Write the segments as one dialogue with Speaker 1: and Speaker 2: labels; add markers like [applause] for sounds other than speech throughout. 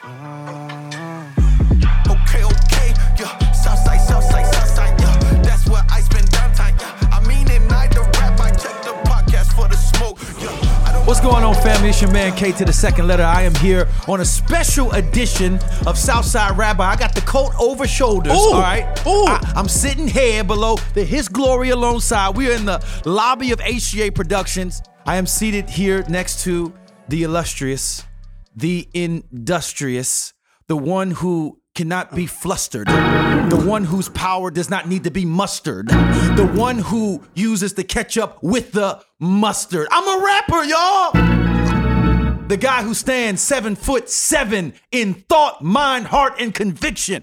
Speaker 1: Okay, okay, yeah. Southside, Southside, Southside, yeah. That's where I spend downtime, yeah. I mean, at night the rap, I check the podcast for the smoke, yeah.
Speaker 2: What's going on, family? It's your man K to the second letter. I am here on a special edition of Southside Rabbi. I got the coat over shoulders.
Speaker 3: Ooh,
Speaker 2: all right.
Speaker 3: ooh.
Speaker 2: I, am sitting here below the His Glory Alone side. We are in the lobby of HGA Productions. I am seated here next to the illustrious, the industrious, the one who cannot be oh. flustered, the one whose power does not need to be mustered, the one who uses the ketchup with the mustard. I'm a rapper, y'all. The guy who stands seven foot seven in thought, mind, heart, and conviction.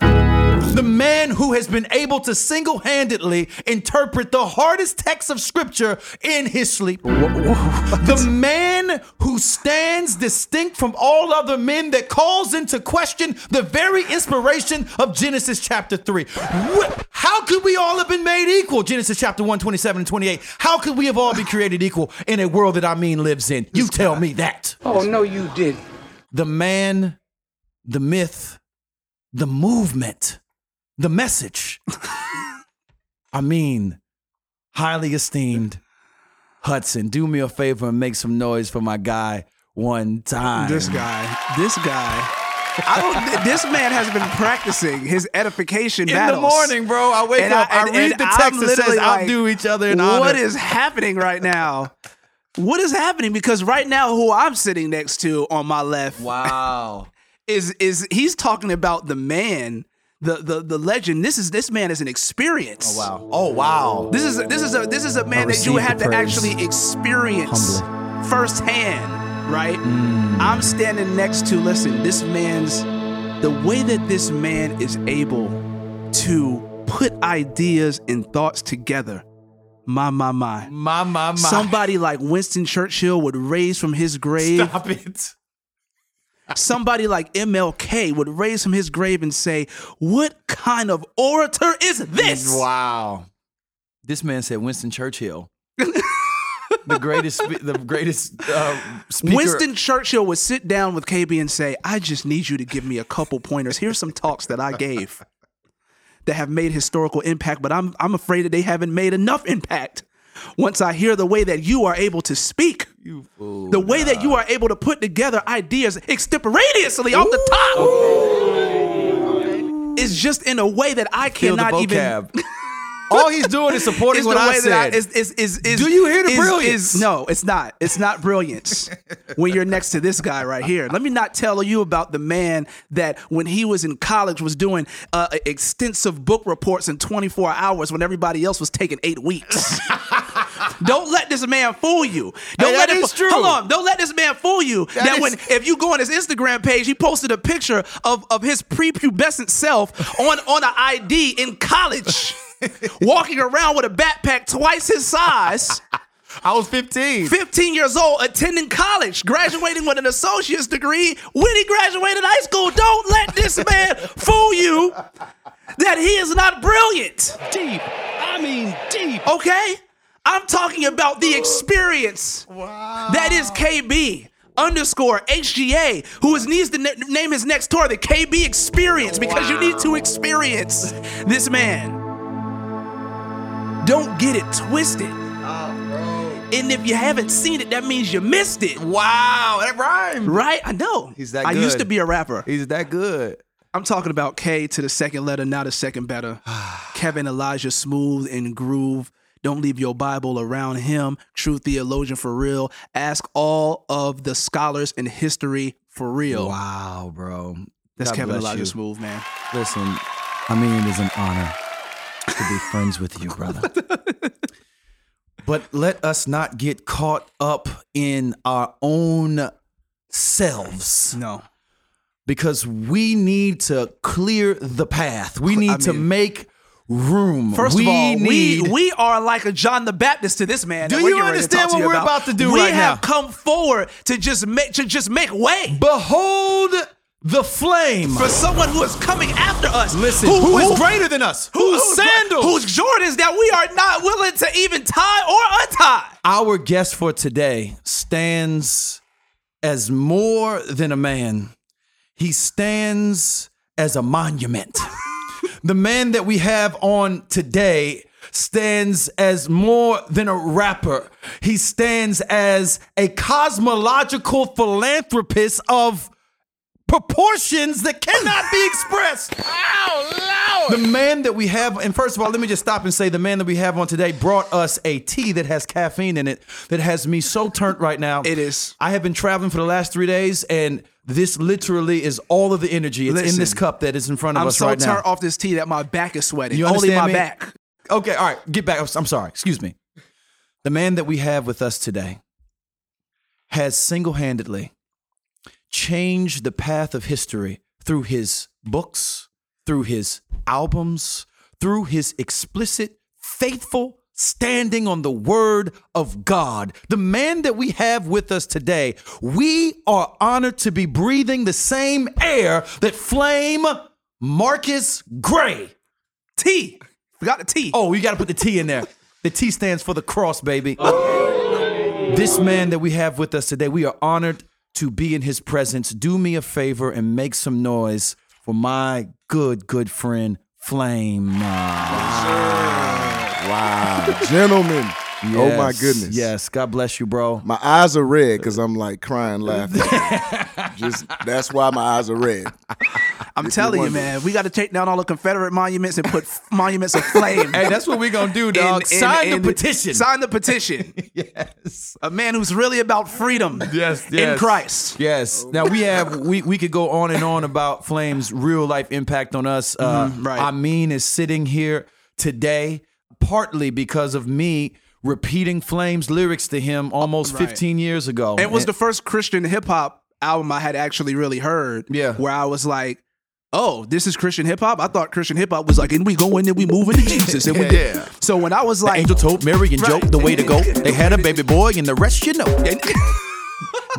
Speaker 2: The man who has been able to single handedly interpret the hardest text of scripture in his sleep. The man who stands distinct from all other men that calls into question the very inspiration of Genesis chapter 3. How could we all have been made equal? Genesis chapter 1, 27 and 28. How could we have all been created equal in a world that I mean lives in? You tell me that.
Speaker 4: Oh, no, you didn't.
Speaker 2: The man, the myth, the movement, the message. [laughs] I mean, highly esteemed Hudson. Do me a favor and make some noise for my guy one time.
Speaker 3: This guy, this guy. I don't. This man has been practicing his edification
Speaker 2: in
Speaker 3: battles
Speaker 2: the morning, bro. I wake
Speaker 3: And
Speaker 2: up, I,
Speaker 3: and-
Speaker 2: read
Speaker 3: and
Speaker 2: the
Speaker 3: I'm
Speaker 2: text that says
Speaker 3: like,
Speaker 2: outdo each other in honor.
Speaker 3: What is happening right now? What is happening? Because right now, who I'm sitting next to on my left
Speaker 2: Wow. [laughs]
Speaker 3: is is he's talking about the man, the the the legend. This is this man is an experience.
Speaker 2: Oh wow. Oh wow.
Speaker 3: This is this is a this is a man that you have to actually experience
Speaker 2: humbly.
Speaker 3: firsthand, right?
Speaker 2: Mm.
Speaker 3: I'm standing next to listen, this man's the way that this man is able to put ideas and thoughts together. My my my.
Speaker 2: my my my.
Speaker 3: Somebody like Winston Churchill would raise from his grave.
Speaker 2: Stop it.
Speaker 3: Somebody like MLK would raise from his grave and say, "What kind of orator is this?"
Speaker 2: Wow. This man said Winston Churchill. [laughs] the greatest the greatest uh, speaker.
Speaker 3: Winston Churchill would sit down with KB and say, I just need you to give me a couple pointers. Here's some talks that I gave that have made historical impact, but I'm, I'm afraid that they haven't made enough impact. Once I hear the way that you are able to speak, the way that you are able to put together ideas extemporaneously off the top, is just in a way that I
Speaker 2: Feel
Speaker 3: cannot even. [laughs]
Speaker 2: All he's doing is supporting what
Speaker 3: the
Speaker 2: I
Speaker 3: way
Speaker 2: said.
Speaker 3: that I, is, is, is, is,
Speaker 2: Do you hear the
Speaker 3: is-
Speaker 2: brilliance?
Speaker 3: is- no, it's not. It's not brilliance [laughs] when you're next to this guy right here. Let me not tell you about the man that when he was in college was doing uh, extensive book reports in 24 hours when everybody else was taking eight weeks. [laughs] [laughs] Don't let this man fool you. Don't
Speaker 2: Hey,
Speaker 3: let
Speaker 2: that
Speaker 3: it
Speaker 2: true.
Speaker 3: Hold on. Don't let this man fool you. That,
Speaker 2: is-
Speaker 3: when if you go on his Instagram page, he posted a picture of, of his prepubescent self on on an ID in college, [laughs] walking around with a backpack twice his size. [laughs]
Speaker 2: I was 15.
Speaker 3: 15 years old, attending college, graduating with an associate's degree when he graduated high school. Don't let this man fool you that he is not brilliant.
Speaker 4: Deep. I mean, deep.
Speaker 3: Okay? I'm talking about the experience that is KB underscore HGA, who is, needs to na- name his next tour the KB Experience because you need to experience this man. Don't get it twisted. Oh, and if you haven't seen it, that means you missed it.
Speaker 2: Wow, that rhymed.
Speaker 3: Right? I know.
Speaker 2: He's that good.
Speaker 3: I used to be a rapper.
Speaker 2: He's that good.
Speaker 3: I'm talking about K to the second letter, not the second better. [sighs] Kevin Elijah Smooth and Groove. Don't leave your Bible around him. True theologian for real. Ask all of the scholars in history for real.
Speaker 2: Wow, bro.
Speaker 3: That's
Speaker 2: God
Speaker 3: Kevin Elijah
Speaker 2: you.
Speaker 3: Smooth, man.
Speaker 2: Listen, I mean, it is an honor to be friends with you, brother. [laughs] but let us not get caught up in our own selves
Speaker 3: No.
Speaker 2: because we need to clear the path. We need to
Speaker 3: mean-
Speaker 2: make room.
Speaker 3: First
Speaker 2: we
Speaker 3: of all,
Speaker 2: need
Speaker 3: we we are like a John the Baptist to this man.
Speaker 2: Do you
Speaker 3: getting ready to
Speaker 2: understand what we're about to do
Speaker 3: we
Speaker 2: right
Speaker 3: have
Speaker 2: now?
Speaker 3: come forward to just make to just make way
Speaker 2: behold the flame.
Speaker 3: for someone who is coming after us.
Speaker 2: Listen, who is greater than us? Whose
Speaker 3: who's-
Speaker 2: sandals?
Speaker 3: Whose Jordans that we are not willing to even tie or untie.
Speaker 2: Our guest for today stands as more than a man. He stands as a monument. [laughs] the man that we have on today stands as more than a rapper. He stands as a cosmological philanthropist of proportions that cannot be expressed. The man that we have, and first of all, let me just stop and say the man that we have on today brought us a tea that has caffeine in it that has me so turned right now.
Speaker 3: It is.
Speaker 2: I have been traveling for the last three days, and this literally is all of the energy. It's in this cup that is in front of
Speaker 3: I'm
Speaker 2: us
Speaker 3: so
Speaker 2: right now.
Speaker 3: turned off this tea that my back is sweating.
Speaker 2: You
Speaker 3: Only my
Speaker 2: me?
Speaker 3: back.
Speaker 2: Okay, all right, get back. I'm sorry. Excuse me. The man that we have with us today has single handedly changed the path of history through his books, through his albums, through his explicit, faithful standing on the word of God. The man that we have with us today, we are honored to be breathing the same air that Flame Marcus Gray.
Speaker 3: T. Forgot the T.
Speaker 2: Oh, you got to put the T in there. The T stands for the cross, baby. This man that we have with us today, we are honored to be in his presence. Do me a favor and make some noise for my good, good friend, Flame.
Speaker 5: Wow, gentlemen. Oh my goodness.
Speaker 2: Yes, God bless you, bro.
Speaker 5: My eyes are red because I'm like crying, laughing. [laughs] Just that's why my eyes are red. [laughs]
Speaker 3: I'm
Speaker 5: if
Speaker 3: telling
Speaker 5: you
Speaker 3: you, man, we got to take down all the Confederate monuments and put [laughs] monuments of flame.
Speaker 2: Hey, that's what we're going to do, dog.
Speaker 3: in- in-
Speaker 2: Sign
Speaker 3: in-
Speaker 2: the petition.
Speaker 3: Sign the petition.
Speaker 2: yes.
Speaker 3: A man who's really about freedom.
Speaker 2: Yes,
Speaker 3: In. Christ.
Speaker 2: Yes. Now we have we we could go on and on about Flame's real life impact on us. Uh,
Speaker 3: Mhm, right.
Speaker 2: Amin is sitting here today partly because of me repeating Flame's lyrics to him almost
Speaker 3: Right.
Speaker 2: 15 years ago.
Speaker 3: It was the first Christian hip hop album I had actually really heard.
Speaker 2: Yeah.
Speaker 3: Where I was like, oh, this is Christian hip hop? I thought Christian hip hop was like, and we go in and we move into [laughs] Jesus. And we
Speaker 2: Yeah.
Speaker 3: So when I was like,
Speaker 2: Angel told Mary and Joe
Speaker 3: Right.
Speaker 2: the way to go. They had a baby boy, and the rest you know. [laughs]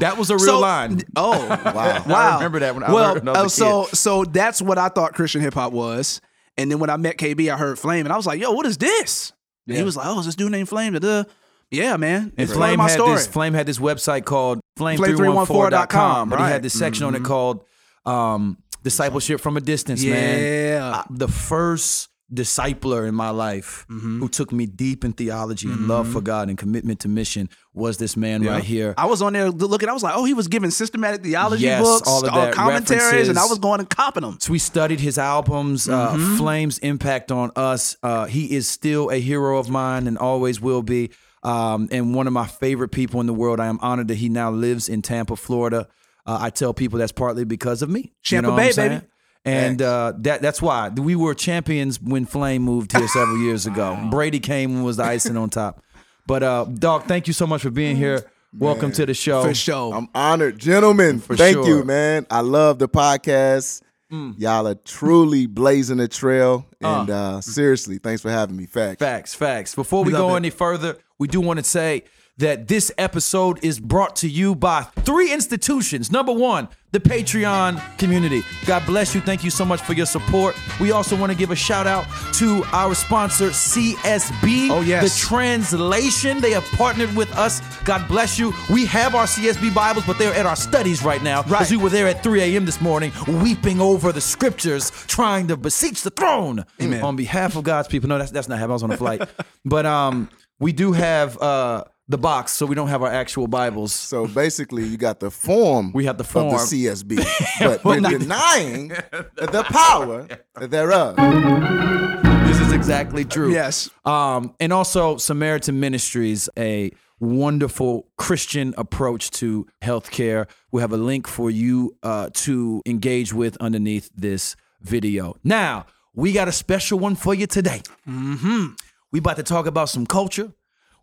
Speaker 2: That was a real
Speaker 3: so,
Speaker 2: line.
Speaker 3: Oh,
Speaker 2: Wow. [laughs]
Speaker 3: wow.
Speaker 2: I remember that when I
Speaker 3: well,
Speaker 2: heard when I was a
Speaker 3: uh, so
Speaker 2: kid.
Speaker 3: so that's what I thought Christian hip hop was. And then when I met KB, I heard Flame, and I was like, "Yo, what is this?" And
Speaker 2: Yeah.
Speaker 3: he was like, "Oh, is this dude named Flame?" Da-da. Yeah, man.
Speaker 2: And
Speaker 3: It's part of
Speaker 2: Flame had
Speaker 3: story.
Speaker 2: this. Flame had this website called
Speaker 3: Flame314.com,
Speaker 2: flame314.com, but he had this section on it called um, "Discipleship from a Distance." Man,
Speaker 3: Yeah.
Speaker 2: The first discipler in my life
Speaker 3: Mm-hmm.
Speaker 2: who took me deep in theology and love for God and commitment to mission was this man right here.
Speaker 3: I was on there looking. I was like, "Oh, he was giving systematic theology
Speaker 2: Yes,
Speaker 3: books,
Speaker 2: all of
Speaker 3: uh,
Speaker 2: that,
Speaker 3: commentaries," and I was going and copping them.
Speaker 2: So we studied his albums, uh, Flame's impact on us. Uh, he is still a hero of mine and always will be. Um, and one of my favorite people in the world. I am honored that he now lives in Tampa, Florida. Uh, I tell people that's partly because of me. You know
Speaker 3: Bay, baby.
Speaker 2: And uh, that that's why we were champions when Flame moved here several years [laughs] ago. Brady came and was the icing on top. But uh, dog, thank you so much for being here. Welcome to the show.
Speaker 3: For sure.
Speaker 5: I'm honored, gentlemen. for Thank
Speaker 2: sure.
Speaker 5: you, man. I love the podcast. Y'all are truly blazing a trail, and uh, seriously, thanks for having me. Facts.
Speaker 2: Facts, facts. Before we,
Speaker 3: love
Speaker 2: go
Speaker 3: it.
Speaker 2: any further, we do want to say that this episode is brought to you by three institutions. Number one, the Patreon community. God bless you. Thank you so much for your support. We also want to give a shout out to our sponsor, CSB.
Speaker 3: Oh, yes.
Speaker 2: The translation. They have partnered with us. God bless you. We have our CSB Bibles, but they're at our studies right now.
Speaker 3: Right.
Speaker 2: Because we were there at 3 a.m. this morning, weeping over the scriptures, trying to beseech the throne
Speaker 3: Amen.
Speaker 2: on behalf of God's people. No, that's that's not happening. I was on a flight, [laughs] but um, we do have uh the box, so we don't have our actual Bibles.
Speaker 5: So basically, you got the form.
Speaker 2: We have the form of
Speaker 5: the CSB, [laughs] but we're [laughs] denying the power thereof.
Speaker 2: This is exactly true.
Speaker 3: Yes.
Speaker 2: Um, and also Samaritan Ministries, a wonderful Christian approach to healthcare. We have a link for you uh, to engage with underneath this video. Now, we got a special one for you today. Mm-hmm. We about to talk about some culture.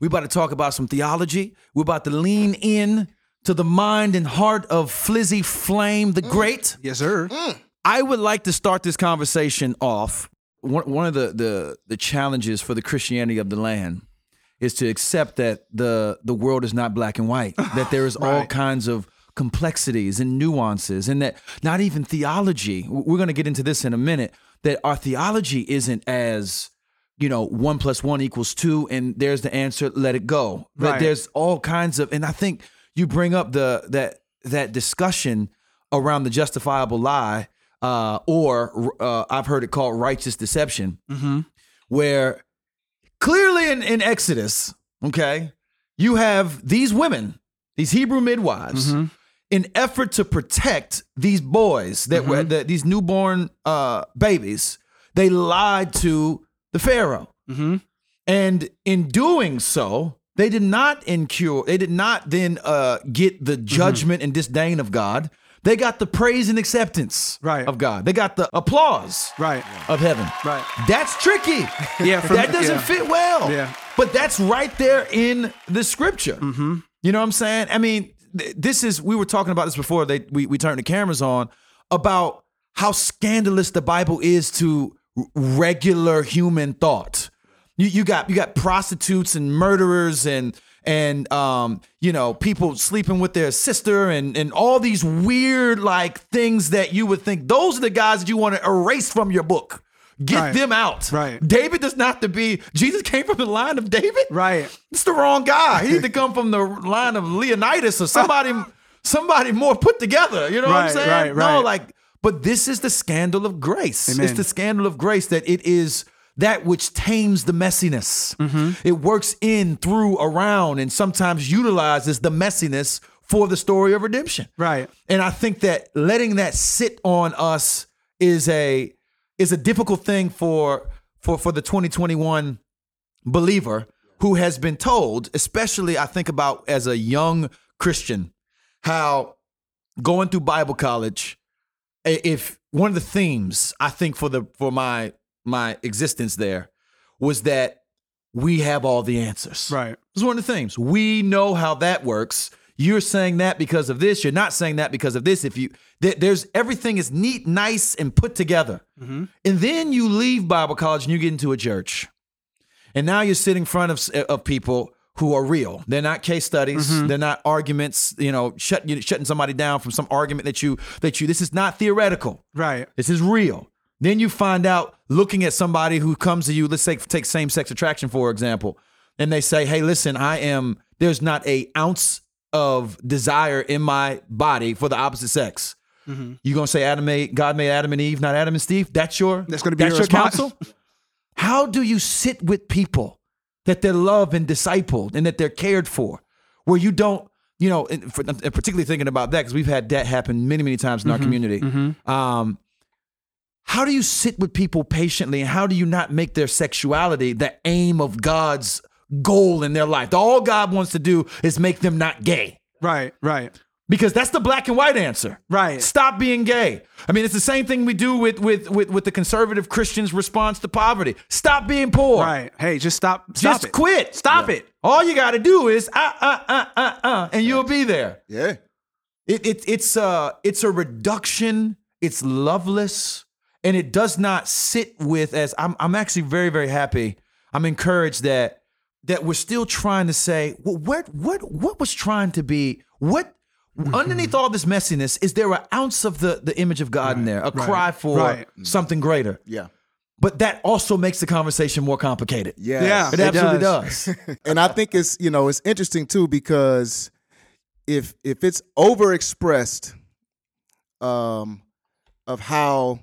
Speaker 2: We about to talk about some theology. We're about to lean in to the mind and heart of Flizzy Flame the mm. Great.
Speaker 3: Yes, sir. Mm.
Speaker 2: I would like to start this conversation off. One, one of the, the the challenges for the Christianity of the land is to accept that the the world is not black and white. [sighs] That there is all kinds of complexities and nuances, and that not even theology. We're going to get into this in a minute. That our theology isn't as you know one plus one equals two, and there's the answer. Let it go. But
Speaker 3: Right.
Speaker 2: there's all kinds of, and I think you bring up the that that discussion around the justifiable lie, uh, or uh, I've heard it called righteous deception, where clearly in, in Exodus, okay, you have these women, these Hebrew midwives, in effort to protect these boys that were that these newborn uh, babies, they lied to the Pharaoh. And in doing so, they did not incur, they did not then uh, get the judgment and disdain of God. They got the praise and acceptance
Speaker 3: Right.
Speaker 2: of God. They got the applause
Speaker 3: Right.
Speaker 2: of heaven.
Speaker 3: Right.
Speaker 2: That's tricky. [laughs]
Speaker 3: Yeah, from-
Speaker 2: that doesn't
Speaker 3: yeah.
Speaker 2: fit well.
Speaker 3: Yeah.
Speaker 2: But that's right there in the scripture. Mm-hmm. You know what I'm saying? I mean, th- this is we were talking about this before they we, we turned the cameras on about how scandalous the Bible is to regular human thought. You, you got you got prostitutes and murderers and and um you know people sleeping with their sister and and all these weird like things that you would think those are the guys that you want to erase from your book. Get
Speaker 3: Right.
Speaker 2: them out.
Speaker 3: Right.
Speaker 2: David does not have to be Jesus came from the line of David.
Speaker 3: Right.
Speaker 2: It's the wrong guy. He need to [laughs] come from the line of Leonidas or somebody somebody more put together. You know what I'm saying?
Speaker 3: right,
Speaker 2: No, like, but this is the scandal of grace.
Speaker 3: Amen.
Speaker 2: It's the scandal of grace that it is that which tames the messiness.
Speaker 3: Mm-hmm.
Speaker 2: It works in, through, around, and sometimes utilizes the messiness for the story of redemption.
Speaker 3: Right.
Speaker 2: And I think that letting that sit on us is a is a difficult thing for for for the 2021 believer who has been told, especially I think about as a young Christian, how going through Bible college, if one of the themes I think for the for my my existence there was that we have all the answers.
Speaker 3: Right.
Speaker 2: It's one of the themes. We know how that works. You're saying that because of this. You're not saying that because of this. If you there- there's everything is neat, nice, and put together. Mm-hmm. And then you leave Bible college and you get into a church. And now you're sitting in front of of people who are real. They're not case studies. Mm-hmm. They're not arguments. You know, shut, you shutting somebody down from some argument that you that you. This is not theoretical.
Speaker 3: Right.
Speaker 2: This is real. Then you find out looking at somebody who comes to you, let's say take same sex attraction for example, and they say, "Hey, listen, I am there's not a ounce of desire in my body for the opposite sex." Mm-hmm. You gonna say Adam made God made Adam and Eve, not Adam and Steve? That's your
Speaker 3: That's gonna be your
Speaker 2: your counsel. How do you sit with people that they're loved and discipled and that they're cared for, where you don't, you know, and, for, and particularly thinking about that because we've had that happen many, many times in our community. Um, how do you sit with people patiently and how do you not make their sexuality the aim of God's goal in their life? All God wants to do is make them not gay.
Speaker 3: Right. Right.
Speaker 2: Because that's the black and white answer.
Speaker 3: Right.
Speaker 2: Stop being gay. I mean, it's the same thing we do with with with, with the conservative Christians' response to poverty. Stop being poor.
Speaker 3: Right. Hey, just stop. Stop
Speaker 2: Just
Speaker 3: it.
Speaker 2: quit.
Speaker 3: Stop it.
Speaker 2: All you got to do is uh uh uh uh uh, and you'll be there.
Speaker 5: Yeah.
Speaker 2: It, it it's uh it's a reduction. It's loveless, and it does not sit with as I'm. I'm actually very very happy. I'm encouraged that that we're still trying to say well, what what what was trying to be what Mm-hmm. underneath all this messiness is there an ounce of the the image of God in there, a cry for
Speaker 3: right.
Speaker 2: something greater.
Speaker 5: Yeah.
Speaker 2: But that also makes the conversation more complicated.
Speaker 5: Yes.
Speaker 3: Yeah.
Speaker 2: It
Speaker 3: It
Speaker 2: absolutely
Speaker 3: does.
Speaker 2: does. [laughs]
Speaker 5: and I think it's you know it's interesting too because if if it's overexpressed um of how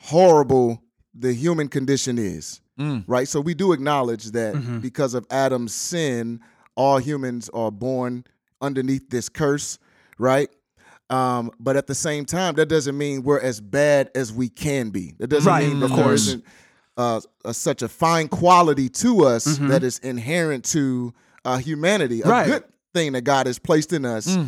Speaker 5: horrible the human condition is mm. right so we do acknowledge that mm-hmm. because of Adam's sin all humans are born underneath this curse right um, but at the same time that doesn't mean we're as bad as we can be that doesn't
Speaker 3: Right,
Speaker 5: mean that
Speaker 3: of course,
Speaker 5: isn't, uh, a, such a fine quality to us that is inherent to uh, humanity, a
Speaker 3: Right.
Speaker 5: good thing that God has placed in us.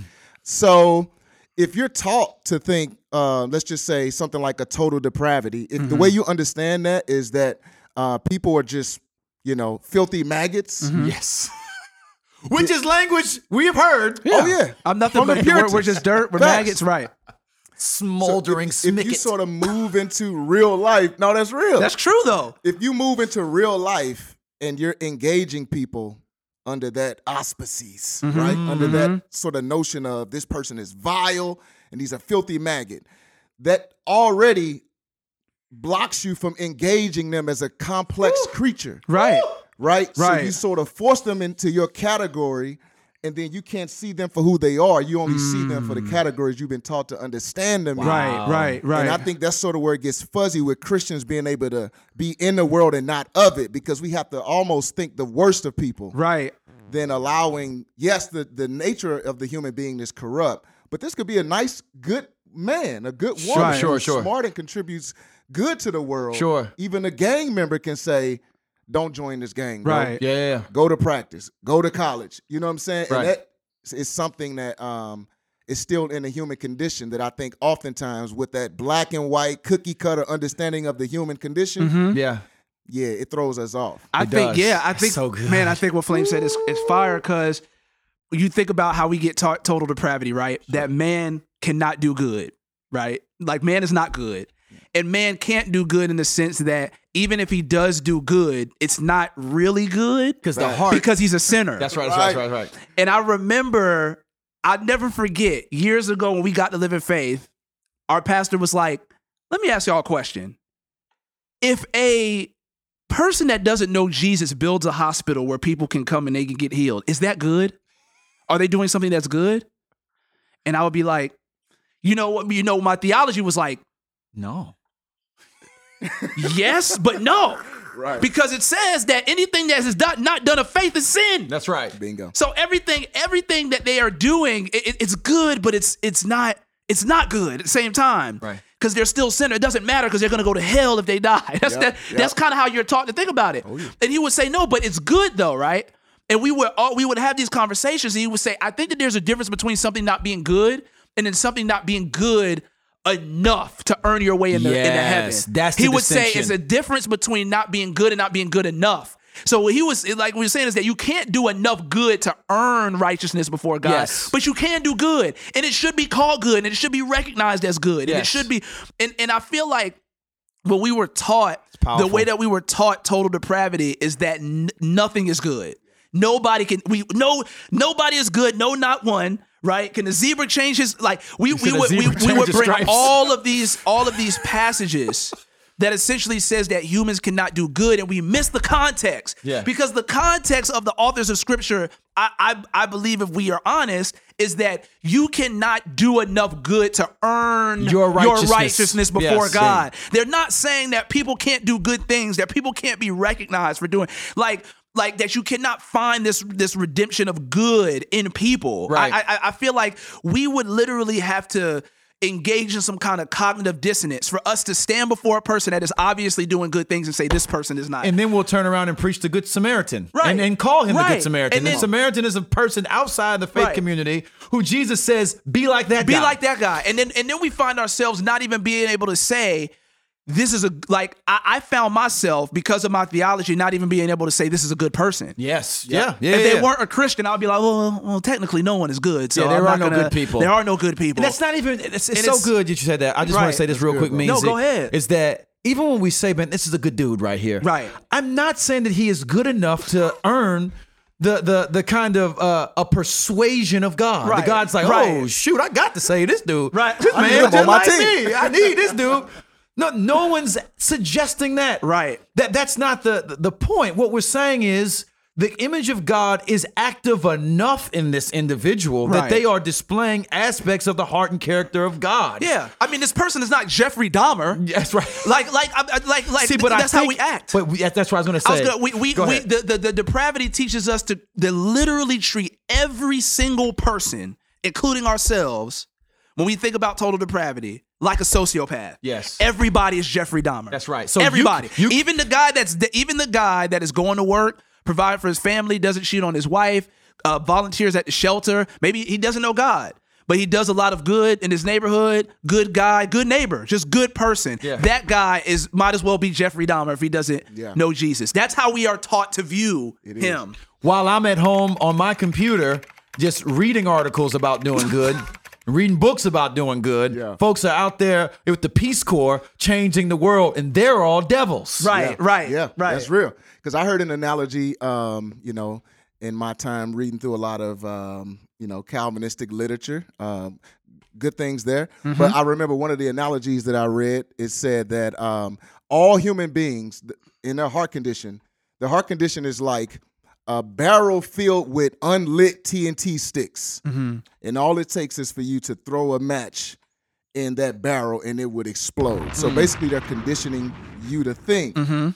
Speaker 5: So, if you're taught to think, uh, let's just say something like a total depravity, if the way you understand that is that uh, people are just, you know, filthy maggots.
Speaker 2: yes. [laughs] Which is language we have heard.
Speaker 5: Oh yeah,
Speaker 3: I'm nothing
Speaker 5: From the
Speaker 3: but we're,
Speaker 5: Puritans.
Speaker 3: we're just dirt. We're
Speaker 5: Facts.
Speaker 3: maggots. Right.
Speaker 2: Smoldering
Speaker 5: if, if you sort of move into real life, no, that's real.
Speaker 3: That's true though.
Speaker 5: if you move into real life and you're engaging people under that auspices, mm-hmm. right? Under that mm-hmm. sort of notion of this person is vile and he's a filthy maggot, that already blocks you from engaging them as a complex creature,
Speaker 3: Right.
Speaker 5: Right? So you sort of force them into your category and then you can't see them for who they are. You only see them for the categories you've been taught to understand them. in.
Speaker 3: Mm. Right, right, right.
Speaker 5: And I think that's sort of where it gets fuzzy with Christians being able to be in the world and not of it because we have to almost think the worst of people
Speaker 3: right.
Speaker 5: than allowing, yes, the, the nature of the human being is corrupt, but this could be a nice, good man, a good woman
Speaker 3: Right.
Speaker 2: Sure,
Speaker 5: who's
Speaker 2: sure.
Speaker 5: smart and contributes good to the world.
Speaker 2: Sure.
Speaker 5: Even a gang member can say, don't join this gang. bro.
Speaker 3: Right.
Speaker 2: Yeah, yeah, yeah.
Speaker 5: Go to practice. Go to college. You know what I'm saying?
Speaker 2: Right.
Speaker 5: And that is something that um is still in the human condition that I think oftentimes with that black and white cookie cutter understanding of the human condition,
Speaker 3: Mm-hmm.
Speaker 2: yeah.
Speaker 5: yeah, it throws us off.
Speaker 3: I
Speaker 2: It
Speaker 3: think,
Speaker 2: does.
Speaker 3: yeah, I think,
Speaker 2: so good.
Speaker 3: man, I think what Flame said is, is fire because you think about how we get taught total depravity, right? That man cannot do good, right? Like, man is not good. And man can't do good in the sense that even if he does do good, it's not really good
Speaker 2: Because the heart.
Speaker 3: because he's a sinner.
Speaker 2: that's right. That's right. That's right. That's right.
Speaker 3: And I remember, I'd never forget years ago when we got to live in faith, our pastor was like, let me ask y'all a question. If a person that doesn't know Jesus builds a hospital where people can come and they can get healed, is that good? Are they doing something that's good? And I would be like, you know what? You know, my theology was like,
Speaker 2: No.
Speaker 3: Yes, but no. [laughs]
Speaker 5: Right.
Speaker 3: Because it says that anything that is not, not done of faith is sin.
Speaker 2: That's right.
Speaker 5: Bingo.
Speaker 3: So everything, everything that they are doing, it, it- it's good, but it's it's not it's not good at the same time.
Speaker 2: Right.
Speaker 3: Because they're still sinner. It doesn't matter because they're gonna go to hell if they die. [laughs] That's
Speaker 5: Yep,
Speaker 3: that,
Speaker 5: yep.
Speaker 3: that's kind of how you're taught to think about it. Oh, and he would say, no, but it's good though, right? And we would all we would have these conversations, and he would say, I think that there's a difference between something not being good and then something not being good enough to earn your way in the, in the heaven.
Speaker 2: That's the
Speaker 3: he would say it's a difference between not being good and not being good enough. So what he was like we were saying is that you can't do enough good to earn righteousness before God.
Speaker 2: Yes.
Speaker 3: But you can do good. And it should be called good and it should be recognized as good. And it should be and, and I feel like when we were taught the way that we were taught total depravity is that n- nothing is good. Nobody can we no nobody is good, no not one, right? Can the zebra change his like we we would we, we would bring
Speaker 2: stripes.
Speaker 3: all of these all of these passages that essentially says that humans cannot do good and we miss the context.
Speaker 2: Yeah.
Speaker 3: Because the context of the authors of scripture, I, I I believe if we are honest, is that you cannot do enough good to earn
Speaker 2: Your righteousness.
Speaker 3: righteousness before
Speaker 2: Yes.
Speaker 3: God. They're not saying that people can't do good things, that people can't be recognized for doing like like that you cannot find this this redemption of good in people.
Speaker 2: Right.
Speaker 3: I, I I feel like we would literally have to engage in some kind of cognitive dissonance for us to stand before a person that is obviously doing good things and say this person is not.
Speaker 2: And then we'll turn around and preach the Good Samaritan.
Speaker 3: Right.
Speaker 2: And, and call him the Good Samaritan.
Speaker 3: And then-
Speaker 2: Samaritan is a person outside the faith
Speaker 3: Right.
Speaker 2: community who Jesus says, be like that
Speaker 3: be
Speaker 2: guy.
Speaker 3: like that guy. And then and then we find ourselves not even being able to say this is a like I, I found myself because of my theology not even being able to say this is a good person.
Speaker 2: Yes. Yeah. Yeah.
Speaker 3: if
Speaker 2: yeah,
Speaker 3: they
Speaker 2: yeah.
Speaker 3: weren't a Christian, I'd be like, well, well, technically, no one is good. So
Speaker 2: Yeah, there
Speaker 3: I'm
Speaker 2: are
Speaker 3: not
Speaker 2: no
Speaker 3: gonna-
Speaker 2: good people.
Speaker 3: There are no good people.
Speaker 2: And that's not even. It's, it's so
Speaker 3: it's-
Speaker 2: good that you said that. I just want to say this real quick, Means.
Speaker 3: No, go ahead.
Speaker 2: Is that even when we say, man, this is a good dude right here.
Speaker 3: Right.
Speaker 2: I'm not saying that he is good enough to earn. The, the the kind of uh, a persuasion of God.
Speaker 3: Right.
Speaker 2: The God's like,
Speaker 3: Right.
Speaker 2: oh shoot, I got to say this dude.
Speaker 3: Right.
Speaker 2: This man just like
Speaker 5: team.
Speaker 2: me. I need this dude. No, no one's suggesting that.
Speaker 3: Right.
Speaker 2: That that's not the, the point. What we're saying is the image of God is active enough in this individual that they are displaying aspects of the heart and character of God.
Speaker 3: yeah. I mean, this person is not Jeffrey Dahmer.
Speaker 2: That's right.
Speaker 3: Like, like, like, like.
Speaker 2: See, but
Speaker 3: that's how we act.
Speaker 2: But we, that's what I was going to say.
Speaker 3: I was gonna, we, we,
Speaker 2: Go
Speaker 3: we the, the, the depravity teaches us to, to literally treat every single person, including ourselves, when we think about total depravity, like a sociopath.
Speaker 2: Yes.
Speaker 3: Everybody is Jeffrey Dahmer.
Speaker 2: That's right. So
Speaker 3: everybody,
Speaker 2: you-
Speaker 3: even the guy that's even the guy that is going to work, provide for his family, doesn't cheat on his wife, uh, volunteers at the shelter. Maybe he doesn't know God. But he does a lot of good in his neighborhood. Good guy, good neighbor, just good person.
Speaker 2: Yeah.
Speaker 3: That guy is might as well be Jeffrey Dahmer if he doesn't
Speaker 5: Yeah.
Speaker 3: know Jesus. That's how we are taught to view him.
Speaker 2: While I'm at home on my computer, just reading articles about doing good. Reading books about doing good.
Speaker 5: Yeah.
Speaker 2: Folks are out there with the Peace Corps changing the world, and they're all devils.
Speaker 3: Right, right,
Speaker 5: Yeah,
Speaker 3: right.
Speaker 5: That's real. Because I heard an analogy, um, you know, in my time reading through a lot of, um, you know, Calvinistic literature. Um, good things there.
Speaker 3: Mm-hmm.
Speaker 5: But I remember one of the analogies that I read. It said that um, all human beings in their heart condition, the heart condition is like a barrel filled with unlit TNT sticks, mm-hmm. and all it takes is for you to throw a match in that barrel, and it would explode. So mm. basically, they're conditioning you to think mm-hmm.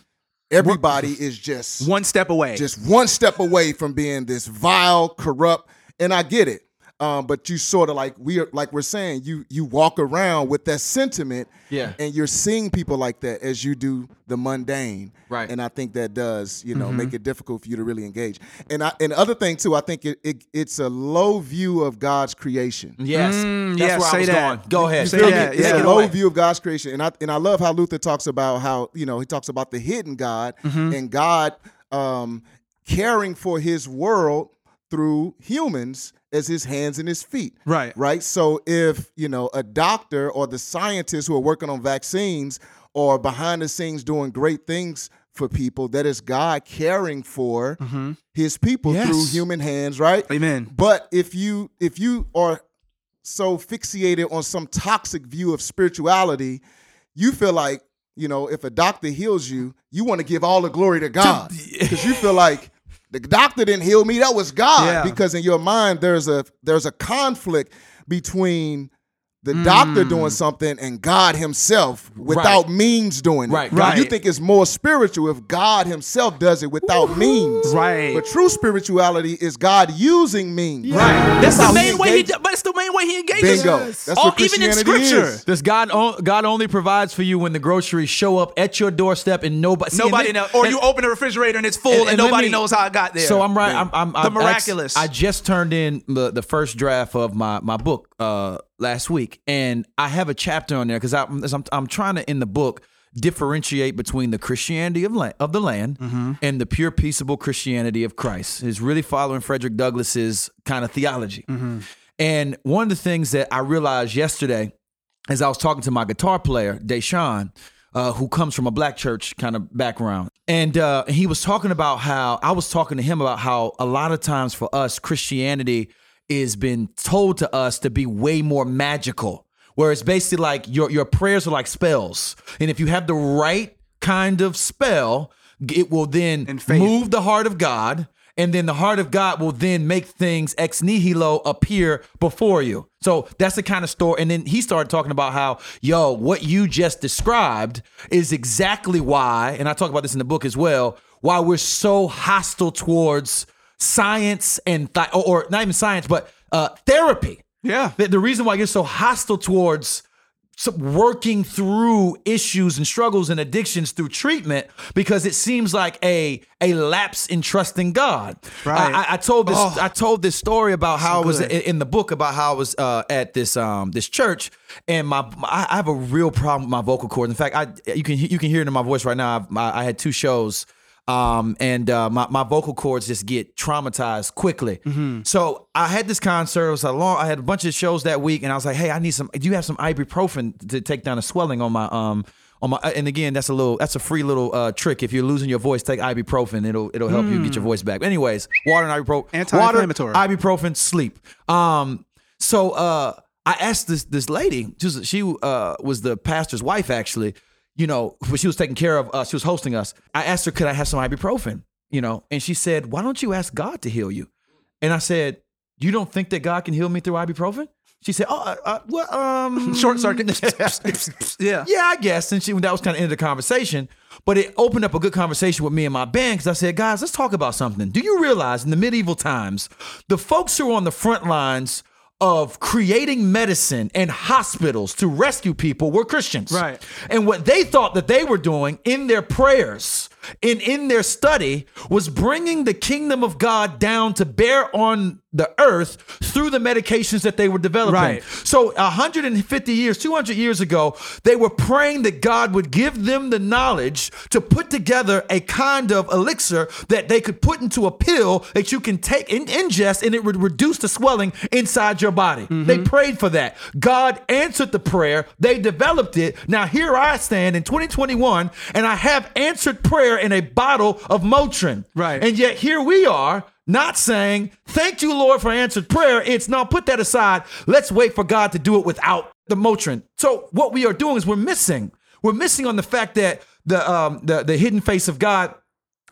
Speaker 5: everybody is just
Speaker 3: One step away.
Speaker 5: just one step away from being this vile, corrupt. And I get it. Um, but you sort of like we are like we're saying, you you walk around with that sentiment,
Speaker 2: Yeah.
Speaker 5: and you're seeing people like that as you do the mundane,
Speaker 2: Right.
Speaker 5: And I think that does you know make it difficult for you to really engage. And I and other thing too, I think it, it it's a low view of God's creation.
Speaker 2: Yes.
Speaker 3: Mm,
Speaker 2: That's
Speaker 3: yeah,
Speaker 2: where I
Speaker 3: say
Speaker 2: was
Speaker 3: that.
Speaker 2: going. Go ahead.
Speaker 3: Say that,
Speaker 2: it-
Speaker 5: It's
Speaker 2: take
Speaker 3: yeah.
Speaker 5: a low view of God's creation, and I and I love how Luther talks about how you know he talks about the hidden God
Speaker 3: Mm-hmm.
Speaker 5: and God um, caring for His world through humans as His hands and His feet.
Speaker 3: Right.
Speaker 5: right. So if you know a doctor or the scientists who are working on vaccines or behind the scenes doing great things for people, that is God caring for mm-hmm. His people
Speaker 2: Yes.
Speaker 5: through human hands, right?
Speaker 3: Amen.
Speaker 5: But if you if you are so fixated on some toxic view of spirituality, you feel like, you know, if a doctor heals you, you want to give all the glory to God. Because [laughs] you feel like the doctor didn't heal me, that was God.
Speaker 3: Yeah.
Speaker 5: Because in your mind there's a there's a conflict between the doctor
Speaker 3: Mm.
Speaker 5: doing something and God Himself without means doing it.
Speaker 2: Right,
Speaker 5: Now, You think it's more spiritual if God Himself does it without means.
Speaker 3: Right.
Speaker 5: But true spirituality is God using means.
Speaker 3: Right. That's the main way he
Speaker 5: engaged-
Speaker 3: but it's the main way he engages.
Speaker 5: Bingo. That's
Speaker 3: All-
Speaker 5: what
Speaker 3: even in
Speaker 5: Christianity
Speaker 3: scripture.
Speaker 5: is.
Speaker 2: Does God on, God only provides for you when the groceries show up at your doorstep and nobody see, and
Speaker 3: Nobody
Speaker 2: then-
Speaker 3: knows. Or
Speaker 2: and-
Speaker 3: you open the refrigerator and it's full
Speaker 2: and-
Speaker 3: and,
Speaker 2: and
Speaker 3: nobody
Speaker 2: me-
Speaker 3: knows how it got there.
Speaker 2: So I'm right. I'm, I'm,
Speaker 3: The
Speaker 2: I'm
Speaker 3: miraculous.
Speaker 2: I just turned in the, the first draft of my my book uh, last week, and I have a chapter on there because I'm, I'm I'm trying to in the book differentiate between the Christianity of land, of the land
Speaker 3: Mm-hmm.
Speaker 2: and the pure peaceable Christianity of Christ. Is really following Frederick Douglass's kind of theology.
Speaker 3: Mm-hmm.
Speaker 2: And one of the things that I realized yesterday, as I was talking to my guitar player, Deshawn. uh, who comes from a black church kind of background. And uh, he was talking about how I was talking to him about how a lot of times for us, Christianity is been told to us to be way more magical, where it's basically like your, your prayers are like spells. And if you have the right kind of spell, it will then move the heart of God and then the heart of God will then make things ex nihilo appear before you. So that's the kind of story. And then he started talking about how, yo, what you just described is exactly why, and I talk about this in the book as well, why we're so hostile towards science and th- or, or not even science, but uh, therapy.
Speaker 3: Yeah.
Speaker 2: The, the reason why you're so hostile towards working through issues and struggles and addictions through treatment because it seems like a a lapse in trusting God.
Speaker 3: Right.
Speaker 2: I, I, told this
Speaker 3: Oh.
Speaker 2: I told this story about how I was
Speaker 3: good.
Speaker 2: in, the book about how I was uh, at this um this church and my, I have a real problem with my vocal cords. In fact, I you can you can hear it in my voice right now. I've, I had two shows. Um, and uh, my, my vocal cords just get traumatized quickly.
Speaker 3: Mm-hmm.
Speaker 2: So I had this concert. It was a long. I had a bunch of shows that week, and I was like, "Hey, I need some. Do you have some ibuprofen to take down the swelling on my um on my?" And again, that's a little. That's a free little uh, trick. If you're losing your voice, take ibuprofen. It'll it'll help you get your voice back. Anyways, water and ibuprofen.
Speaker 3: Anti-inflammatory.
Speaker 2: Water, ibuprofen, sleep. Um, so uh, I asked this this lady. She was, she uh was the pastor's wife actually. You know, when she was taking care of us, she was hosting us. I asked her, could I have some ibuprofen? You know, and she said, why don't you ask God to heal you? And I said, you don't think that God can heal me through ibuprofen? She said, oh, uh, uh, well, um, [laughs]
Speaker 3: Short circuit. [laughs] yeah.
Speaker 2: yeah, I guess. And she that was kind of end of the conversation. But it opened up a good conversation with me and my band because I said, guys, let's talk about something. Do you realize in the medieval times, the folks who are on the front lines of creating medicine and hospitals to rescue people were Christians.
Speaker 3: Right.
Speaker 2: And what they thought that they were doing in their prayers and in their study was bringing the kingdom of God down to bear on the earth through the medications that they were developing.
Speaker 3: Right.
Speaker 2: So 150 years, 200 years ago, they were praying that God would give them the knowledge to put together a kind of elixir that they could put into a pill that you can take and ingest and it would reduce the swelling inside your body. Mm-hmm. They prayed for that. God answered the prayer. They developed it. Now here I stand in 2021 and I have answered prayer in a bottle of Motrin.
Speaker 3: Right.
Speaker 2: And yet here we are not saying, thank you, Lord, for answered prayer. It's now put that aside. Let's wait for God to do it without the Motrin. So what we are doing is we're missing. We're missing on the fact that the um the, the hidden face of God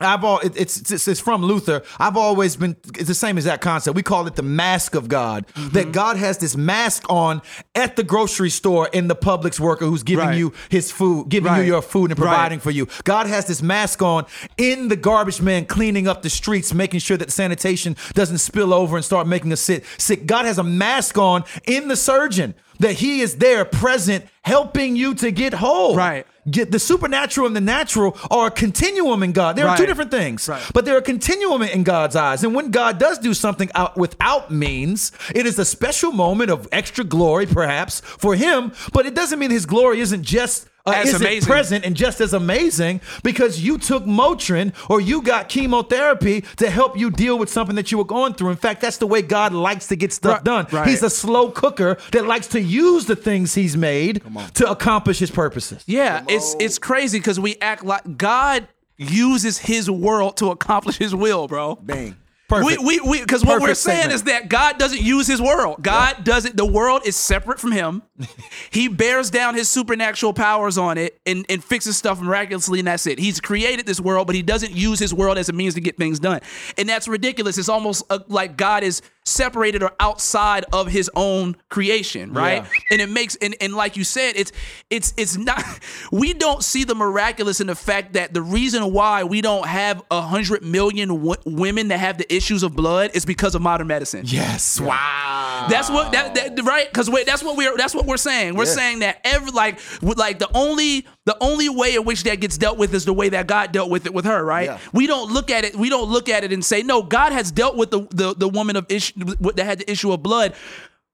Speaker 2: I've all it, it's, it's it's from Luther. I've always been it's the same exact concept. We call it the mask of God.
Speaker 3: Mm-hmm.
Speaker 2: That God has this mask on at the grocery store in the Publix worker who's giving
Speaker 3: Right.
Speaker 2: you his food, giving
Speaker 3: Right.
Speaker 2: you your food and
Speaker 3: Right.
Speaker 2: providing for you. God has this mask on in the garbage man cleaning up the streets, making sure that sanitation doesn't spill over and start making us sick. Sick. God has a mask on in the surgeon that he is there present helping you to get whole.
Speaker 3: Right.
Speaker 2: Get the supernatural and the natural are a continuum in God. There are two different things,
Speaker 3: Right.
Speaker 2: but they're a continuum in God's eyes. And when God does do something out without means, it is a special moment of extra glory, perhaps for Him. But it doesn't mean His glory isn't just. Uh,
Speaker 3: As
Speaker 2: isn't
Speaker 3: amazing.
Speaker 2: present and just as amazing because you took Motrin or you got chemotherapy to help you deal with something that you were going through. In fact, that's the way God likes to get stuff
Speaker 3: Right,
Speaker 2: done.
Speaker 3: right.
Speaker 2: He's a slow cooker that likes to use the things He's made to accomplish His purposes.
Speaker 3: Yeah, it's it's crazy because we act like God uses His world to accomplish His will, bro.
Speaker 5: Bang.
Speaker 2: Perfect.
Speaker 3: We we because what we're saying
Speaker 2: statement.
Speaker 3: is that God doesn't use His world. God doesn't. The world is separate from Him. [laughs] he bears down His supernatural powers on it and and fixes stuff miraculously, and that's it. He's created this world, but He doesn't use His world as a means to get things done, and that's ridiculous. It's almost uh, like God is separated or outside of His own creation, right?
Speaker 2: Yeah.
Speaker 3: and it makes and, and like you said it's it's it's not [laughs] we don't see the miraculous in the fact that the reason why we don't have a hundred million w- women that have the issues of blood is because of modern medicine
Speaker 2: Yes. Wow.
Speaker 3: that's what that, that right because that's what we're that's what we're saying we're
Speaker 5: Yeah.
Speaker 3: saying that every like like the only the only way in which that gets dealt with is the way that God dealt with it with her right
Speaker 5: Yeah.
Speaker 3: we don't look at it we don't look at it and say no God has dealt with the the, the woman of issue that had the issue of blood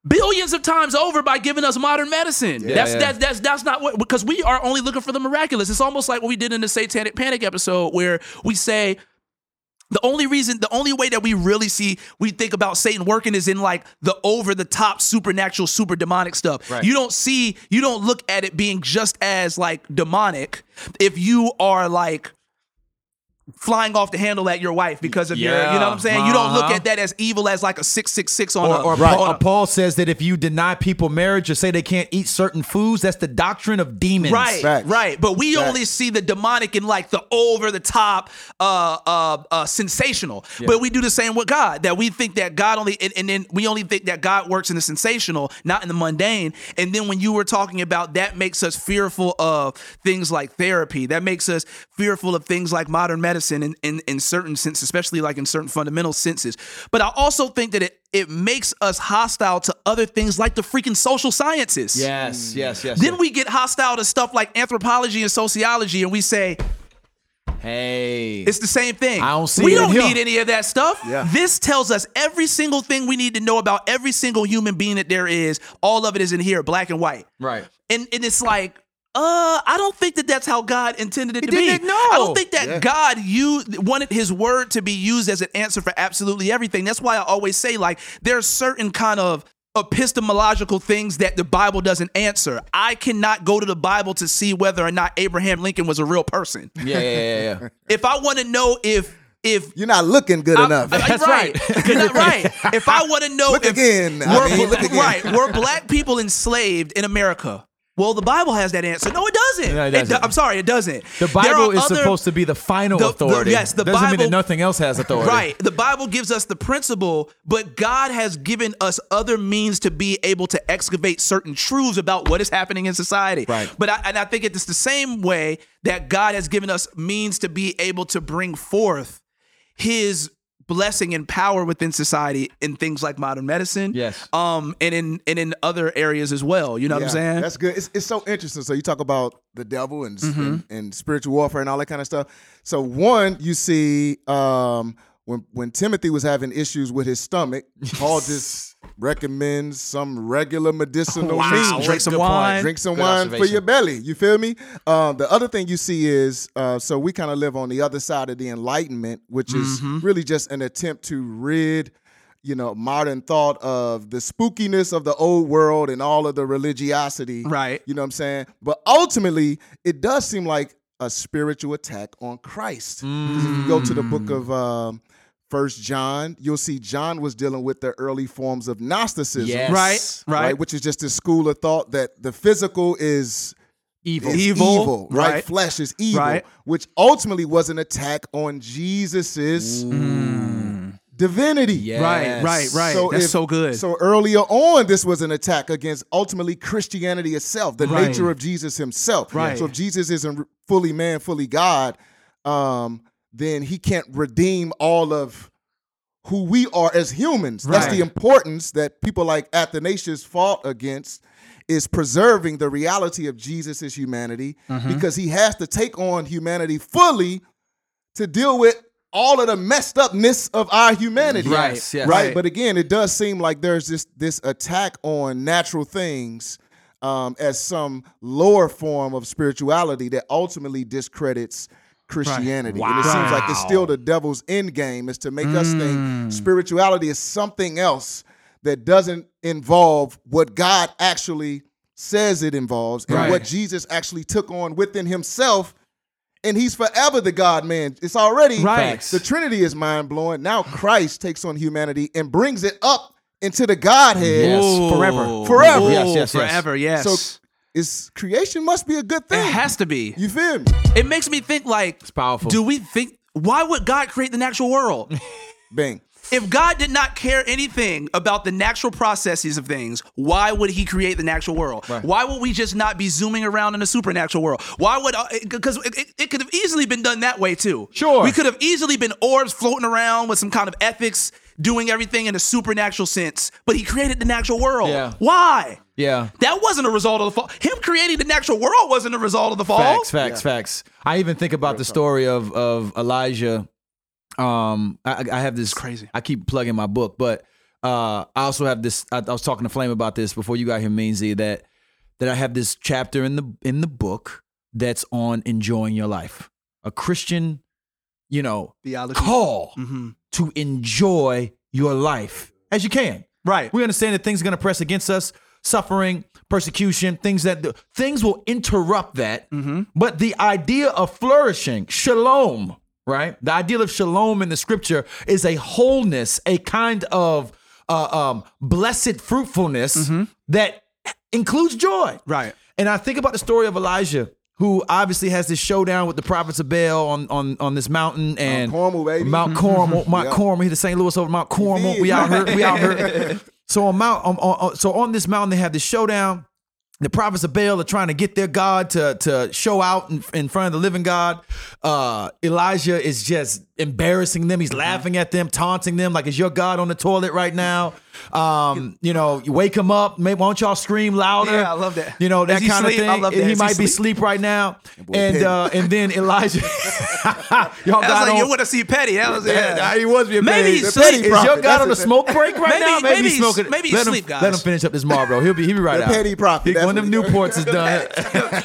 Speaker 3: billions of times over by giving us modern medicine. that's
Speaker 2: yeah.
Speaker 3: that's that's that's not what because we are only looking for the miraculous. It's almost like what we did in the Satanic Panic episode where we say the only reason, the only way that we really see, we think about Satan working is in like the over the top supernatural, super demonic stuff.
Speaker 2: Right.
Speaker 3: You don't see, you don't look at it being just as like demonic if you are like flying off the handle at your wife because of your, you know what I'm saying? You don't look
Speaker 2: Uh-huh.
Speaker 3: at that as evil as like a 666 on
Speaker 2: Or,
Speaker 3: a,
Speaker 2: or
Speaker 3: on
Speaker 2: Paul,
Speaker 3: a-
Speaker 2: Paul says that if you deny people marriage or say they can't eat certain foods, that's the doctrine of demons.
Speaker 3: Right,
Speaker 5: Facts.
Speaker 3: right. But we
Speaker 5: Facts.
Speaker 3: only see the demonic in like the over the top, uh, uh, uh, sensational. But we do the same with God. That we think that God only, and, and then we only think that God works in the sensational, not in the mundane. And then when you were talking about that, makes us fearful of things like therapy. That makes us fearful of things like modern medicine in in, in certain sense, especially like in certain fundamental senses. But I also think that it it makes us hostile to other things like the freaking social sciences.
Speaker 2: Yes, hmm. yes, yes.
Speaker 3: Then we get hostile to stuff like anthropology and sociology, and we say
Speaker 2: hey,
Speaker 3: it's the same thing.
Speaker 2: I don't see
Speaker 3: we
Speaker 2: it in
Speaker 3: don't need any of that stuff.
Speaker 5: Yeah.
Speaker 3: This tells us every single thing we need to know about every single human being that there is. All of it is in here, black and white.
Speaker 2: right.
Speaker 3: And and it's like. Uh, I don't think that that's how God intended it
Speaker 2: He
Speaker 3: to be.
Speaker 2: didn't know.
Speaker 3: I don't think that
Speaker 5: Yeah.
Speaker 3: God used wanted His word to be used as an answer for absolutely everything. That's why I always say like there are certain kind of epistemological things that the Bible doesn't answer. I cannot go to the Bible to see whether or not Abraham Lincoln was a real person.
Speaker 2: Yeah, yeah, yeah, yeah. [laughs]
Speaker 3: If I want to know if if
Speaker 5: You're not looking good
Speaker 3: I-
Speaker 5: enough.
Speaker 3: I-
Speaker 2: That's
Speaker 3: right. Not right. If I want to [laughs] know
Speaker 5: Look
Speaker 3: if
Speaker 5: again. I mean, look [laughs] again.
Speaker 3: right, were black people enslaved in America? Well, the Bible has that answer. No, it doesn't.
Speaker 2: No, it
Speaker 3: It
Speaker 2: doesn't.
Speaker 3: do- I'm sorry, it doesn't.
Speaker 2: The Bible is
Speaker 3: other-
Speaker 2: supposed to be the final
Speaker 3: the- the-
Speaker 2: authority.
Speaker 3: yes, the
Speaker 2: doesn't mean
Speaker 3: Bible-
Speaker 2: that nothing else has authority.
Speaker 3: Right. The Bible gives us the principle, but God has given us other means to be able to excavate certain truths about what is happening in society.
Speaker 2: Right.
Speaker 3: But I, and I think it's the same way that God has given us means to be able to bring forth His blessing and power within society in things like modern medicine.
Speaker 2: Yes.
Speaker 3: Um. And in and in other areas as well. You know what I'm saying?
Speaker 5: That's good. It's, it's so interesting. So you talk about the devil and,
Speaker 3: Mm-hmm.
Speaker 5: and and spiritual warfare and all that kind of stuff. So one, you see um, when when Timothy was having issues with his stomach, Paul [laughs] just recommends some regular medicinal
Speaker 3: Wow.
Speaker 5: means.
Speaker 3: Drink some
Speaker 2: Good point.
Speaker 3: wine.
Speaker 5: Drink some
Speaker 2: Good
Speaker 5: wine for your belly. You feel me? Um, the other thing you see is uh, so we kind of live on the other side of the Enlightenment, which is
Speaker 3: Mm-hmm.
Speaker 5: really just an attempt to rid you know modern thought of the spookiness of the old world and all of the religiosity.
Speaker 3: Right.
Speaker 5: You know what I'm saying? But ultimately, it does seem like a spiritual attack on Christ. Because if you go to the book of um, First John, you'll see John was dealing with the early forms of Gnosticism
Speaker 2: Yes.
Speaker 3: Right. Right.
Speaker 5: right? Which is just a school of thought that the physical is
Speaker 2: Evil.
Speaker 5: is
Speaker 3: Evil,
Speaker 5: evil, right?
Speaker 3: right.
Speaker 5: Flesh is evil,
Speaker 3: Right.
Speaker 5: which ultimately was an attack on Jesus's divinity.
Speaker 3: Right, right, right. So That's
Speaker 5: if-
Speaker 3: so good.
Speaker 5: So earlier on, this was an attack against ultimately Christianity itself, the
Speaker 3: Right.
Speaker 5: nature of Jesus himself.
Speaker 3: Right.
Speaker 5: So if Jesus isn't fully man, fully God, um, then he can't redeem all of who we are as humans. That's the importance that people like Athanasius fought against is preserving the reality of Jesus' humanity
Speaker 3: Mm-hmm.
Speaker 5: because he has to take on humanity fully to deal with all of the messed upness of our humanity.
Speaker 3: Right,
Speaker 2: Yes, yes.
Speaker 5: Right.
Speaker 3: Right.
Speaker 5: But again, it does seem like there's this this attack on natural things um, as some lower form of spirituality that ultimately discredits Christianity. And it seems like it's still the devil's end game is to make us
Speaker 3: Mm.
Speaker 5: think spirituality is something else that doesn't involve what God actually says it involves and
Speaker 3: Right.
Speaker 5: what Jesus actually took on within himself. And he's forever the God man. It's already
Speaker 3: Right.
Speaker 5: The Trinity is mind blowing. Now Christ takes on humanity and brings it up into the Godhead.
Speaker 2: Yes,
Speaker 3: Whoa.
Speaker 2: forever.
Speaker 5: Forever.
Speaker 2: Yes, yes, yes.
Speaker 3: forever. Yes.
Speaker 5: So is creation must be a good thing.
Speaker 3: it has to be.
Speaker 5: You feel me?
Speaker 3: It makes me think like, it's
Speaker 2: powerful.
Speaker 3: Do we think? Why would God create the natural world? [laughs]
Speaker 5: Bang.
Speaker 3: if God did not care anything about the natural processes of things, why would He create the natural world? Why would we just not be zooming around in a supernatural world? Why would? Uh, because it, it, it could have easily been done that way too.
Speaker 2: Sure.
Speaker 3: we could have easily been orbs floating around with some kind of ethics, doing everything in a supernatural sense. But He created the natural world.
Speaker 2: Yeah.
Speaker 3: Why?
Speaker 2: Yeah.
Speaker 3: That wasn't a result of the fall. Him creating the natural world wasn't a result of the fall.
Speaker 2: Facts, facts, facts. I even think about the story of of Elijah. Um, I, I have this
Speaker 3: crazy.
Speaker 2: I keep plugging my book, but uh, I also have this. I, I was talking to Flame about this before you got here, Meansy. That that I have this chapter in the in the book that's on enjoying your life. A Christian, you know,
Speaker 3: Theology.
Speaker 2: call
Speaker 3: hmm
Speaker 2: to enjoy your life as you can.
Speaker 3: Right.
Speaker 2: We understand that things are going to press against us, suffering, persecution, things that things will interrupt that.
Speaker 3: Mm-hmm.
Speaker 2: But the idea of flourishing, shalom, right? The ideal of shalom in the scripture is a wholeness, a kind of uh, um, blessed fruitfulness that includes joy.
Speaker 3: Mm-hmm. Right.
Speaker 2: And I think about the story of Elijah, who obviously has this showdown with the prophets of Baal on on, on this mountain and Mount
Speaker 5: Carmel, baby.
Speaker 2: Mount [laughs] Carmel, Mount
Speaker 5: Yep.
Speaker 2: Carmel. He's the St. Louis over Mount Carmel. We out here. We out here. [laughs] So on Mount, on, on, so on this mountain, they have this showdown. The prophets of Baal are trying to get their God to, to show out in, in front of the living God. Uh, Elijah is just embarrassing them. He's laughing at them, taunting them, like, "Is your God on the toilet right now?" Um, you know, you wake him up. Maybe why don't y'all scream louder?
Speaker 3: Yeah, I love that.
Speaker 2: You know that kind
Speaker 3: asleep?
Speaker 2: of
Speaker 3: I
Speaker 2: thing.
Speaker 3: love that.
Speaker 2: He
Speaker 3: Is he
Speaker 2: might be
Speaker 3: asleep?
Speaker 2: right now.
Speaker 5: boy
Speaker 2: And uh, and then [laughs] Elijah, [laughs] y'all
Speaker 3: I
Speaker 2: got
Speaker 3: like,
Speaker 2: on.
Speaker 3: you want to see Petty? That was
Speaker 2: Yeah,
Speaker 3: yeah.
Speaker 2: he was being
Speaker 3: Maybe
Speaker 2: petty.
Speaker 3: he's
Speaker 2: petty. Is your. God on a
Speaker 5: That's
Speaker 2: smoke break right
Speaker 3: Maybe-
Speaker 2: now? Maybe,
Speaker 3: maybe
Speaker 2: he's smoking.
Speaker 3: maybe he's
Speaker 2: let him,
Speaker 3: guys.
Speaker 2: Let him finish up this Marlboro. He'll be he'll be right
Speaker 5: The
Speaker 2: out.
Speaker 5: petty prophet,
Speaker 2: He- when
Speaker 5: that's
Speaker 2: them
Speaker 5: he
Speaker 2: Newports is [laughs] done.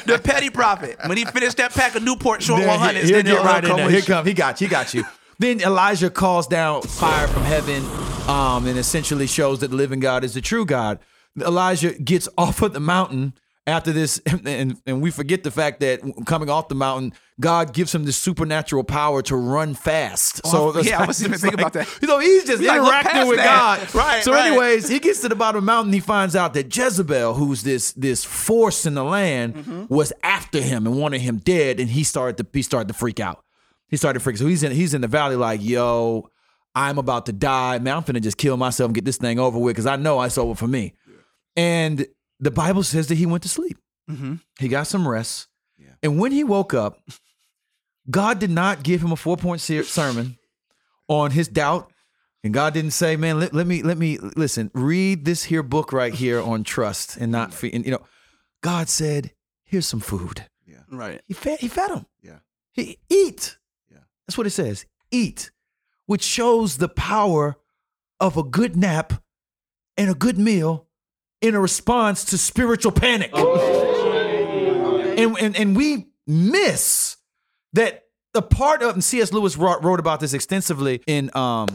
Speaker 3: the petty prophet. When he finished that pack of Newport short
Speaker 2: then
Speaker 3: 100s,
Speaker 2: he, will
Speaker 3: then
Speaker 2: get
Speaker 3: he'll
Speaker 2: right in there. Here come. He got you. He got you. Then Elijah calls down fire from heaven, um, and essentially shows that the living God is the true God. Elijah gets [laughs] off of the mountain after this, [laughs] and, and we forget the fact that coming off the mountain, God gives him this supernatural power to run fast. so
Speaker 3: Oh, yeah, I wasn't even thinking [laughs]
Speaker 2: like-
Speaker 3: about that.
Speaker 2: You know, he's just
Speaker 3: We
Speaker 2: interacting
Speaker 3: past
Speaker 2: with
Speaker 3: that.
Speaker 2: God.
Speaker 3: Right,
Speaker 2: So,
Speaker 3: right.
Speaker 2: anyways, he gets to the bottom of the mountain. He finds out that Jezebel, who's this this force in the land,
Speaker 3: Mm-hmm.
Speaker 2: was after him and wanted him dead. And he started to he started to freak out. He started freaking. freak. So he's in he's in the valley like, yo, I'm about to die. Man, I'm finna just kill myself and get this thing over with because I know it's it for me. And the Bible says that he went to sleep.
Speaker 3: Mm-hmm.
Speaker 2: He got some rest. And when he woke up, God did not give him a four point sermon on his doubt. And God didn't say, man, let, let me, let me, listen, read this here book right here on trust and not fear. And, you know, God said, here's some food. Yeah.
Speaker 3: Right.
Speaker 2: He fed, he fed him.
Speaker 5: Yeah.
Speaker 2: He eat. That's what it says. Eat, which shows the power of a good nap and a good meal in a response to spiritual panic. And, and, and we miss that the part of, and C.S. Lewis wrote, wrote about this extensively in um,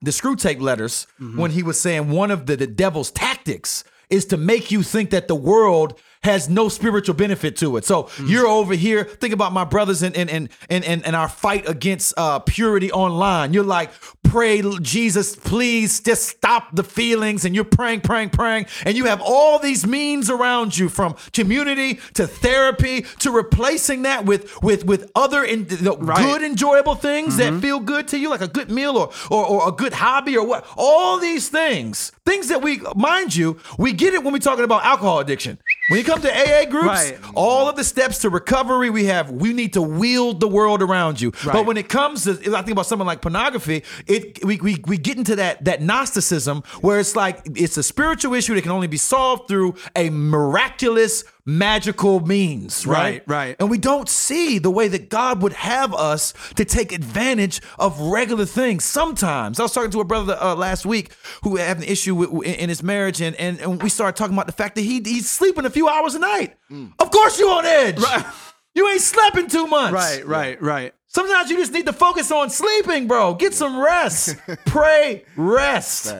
Speaker 2: the Screwtape letters when he was saying one of the, the devil's tactics is to make you think that the world has no spiritual benefit to it. So you're over here, think about my brothers and and and and, and, our fight against uh, purity online. You're like, pray, Jesus, please just stop the feelings, and you're praying, praying, praying, and you have all these means around you from community to therapy to replacing that with with with other in, the good enjoyable things that feel good to you, like a good meal or, or or a good hobby or what. All these things, things that we mind you, we get it when we're talking about alcohol addiction. When you come to AA groups,
Speaker 3: Right.
Speaker 2: all of the steps to recovery we have, we need to wield the world around you. But when it comes to, I think about something like pornography, it we, we we get into that that Gnosticism where it's like it's a spiritual issue that can only be solved through a miraculous magical means, right?
Speaker 3: Right, right.
Speaker 2: And we don't see the way that God would have us to take advantage of regular things. Sometimes I was talking to a brother uh, last week who had an issue with, in his marriage, and, and and we started talking about the fact that he he's sleeping a few hours a night. Of course, you on edge. [laughs] You ain't slept in two months.
Speaker 3: Right, right, right.
Speaker 2: Sometimes you just need to focus on sleeping, bro. Get some rest. [laughs] Pray, rest.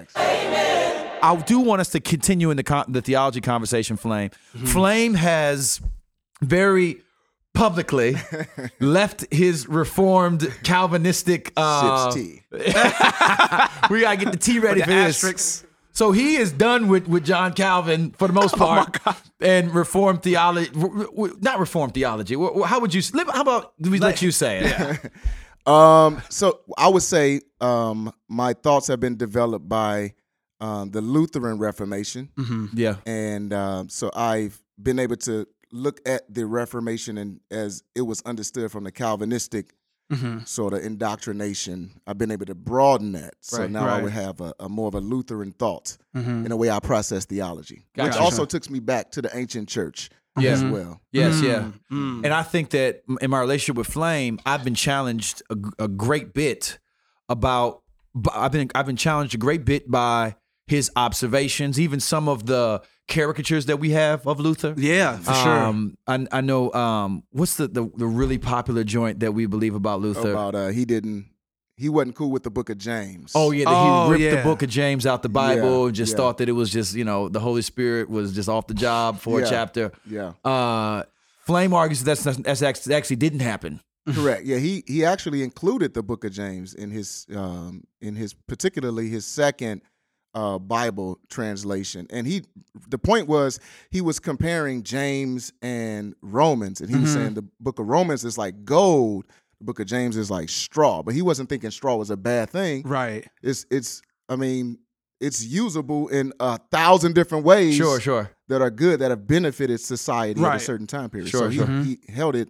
Speaker 2: I do want us to continue in the con- the theology conversation. Flame, Flame has very publicly [laughs] left his reformed Calvinistic. Uh,
Speaker 5: Sips tea. [laughs]
Speaker 2: we gotta get the tea ready
Speaker 3: The
Speaker 2: for this. So he is done with, with John Calvin for the most [laughs] part, and reformed theology. Not reformed theology. How would you? How about we let you say it?
Speaker 5: Um, so I would say um, my thoughts have been developed by um, the Lutheran Reformation, mm-hmm.
Speaker 2: Yeah.
Speaker 5: and um, so I've been able to look at the Reformation and as it was understood from the Calvinistic mm-hmm. sort of indoctrination. I've been able to broaden that, so
Speaker 2: Right.
Speaker 5: now I would have a, a more of a Lutheran thought mm-hmm. in the way I process theology, which
Speaker 2: Gotcha.
Speaker 5: also took me back to the ancient church
Speaker 2: Yeah.
Speaker 5: as well.
Speaker 2: Yes, yeah. Mm, mm. And I think that in my relationship with Flame, I've been challenged a, a great bit about. b- I've been I've been challenged a great bit by his observations, even some of the caricatures that we have of Luther.
Speaker 3: Yeah, for sure.
Speaker 2: Um, I, I know. Um, what's the, the the really popular joint that we believe about Luther?
Speaker 5: About uh, he didn't, he wasn't cool with the Book of James.
Speaker 2: Oh yeah, that
Speaker 3: Oh,
Speaker 2: he ripped
Speaker 3: yeah.
Speaker 2: the book of James out the Bible
Speaker 5: Yeah,
Speaker 2: and just
Speaker 5: yeah.
Speaker 2: thought that it was just you know the Holy Spirit was just off the job for a chapter.
Speaker 5: yeah.
Speaker 2: Uh, Flame argues that's that's actually, actually didn't happen.
Speaker 5: Correct. Yeah, he he actually included the Book of James in his um in his particularly his second uh Bible translation. And he the point was he was comparing James and Romans and he was saying the book of Romans is like gold, the book of James is like straw, but he wasn't thinking straw was a bad thing.
Speaker 3: right.
Speaker 5: It's it's I mean, it's usable in a thousand different ways
Speaker 2: Sure, sure.
Speaker 5: that are good that have benefited society at a certain time period.
Speaker 2: Sure,
Speaker 5: so he,
Speaker 2: sure.
Speaker 5: he held it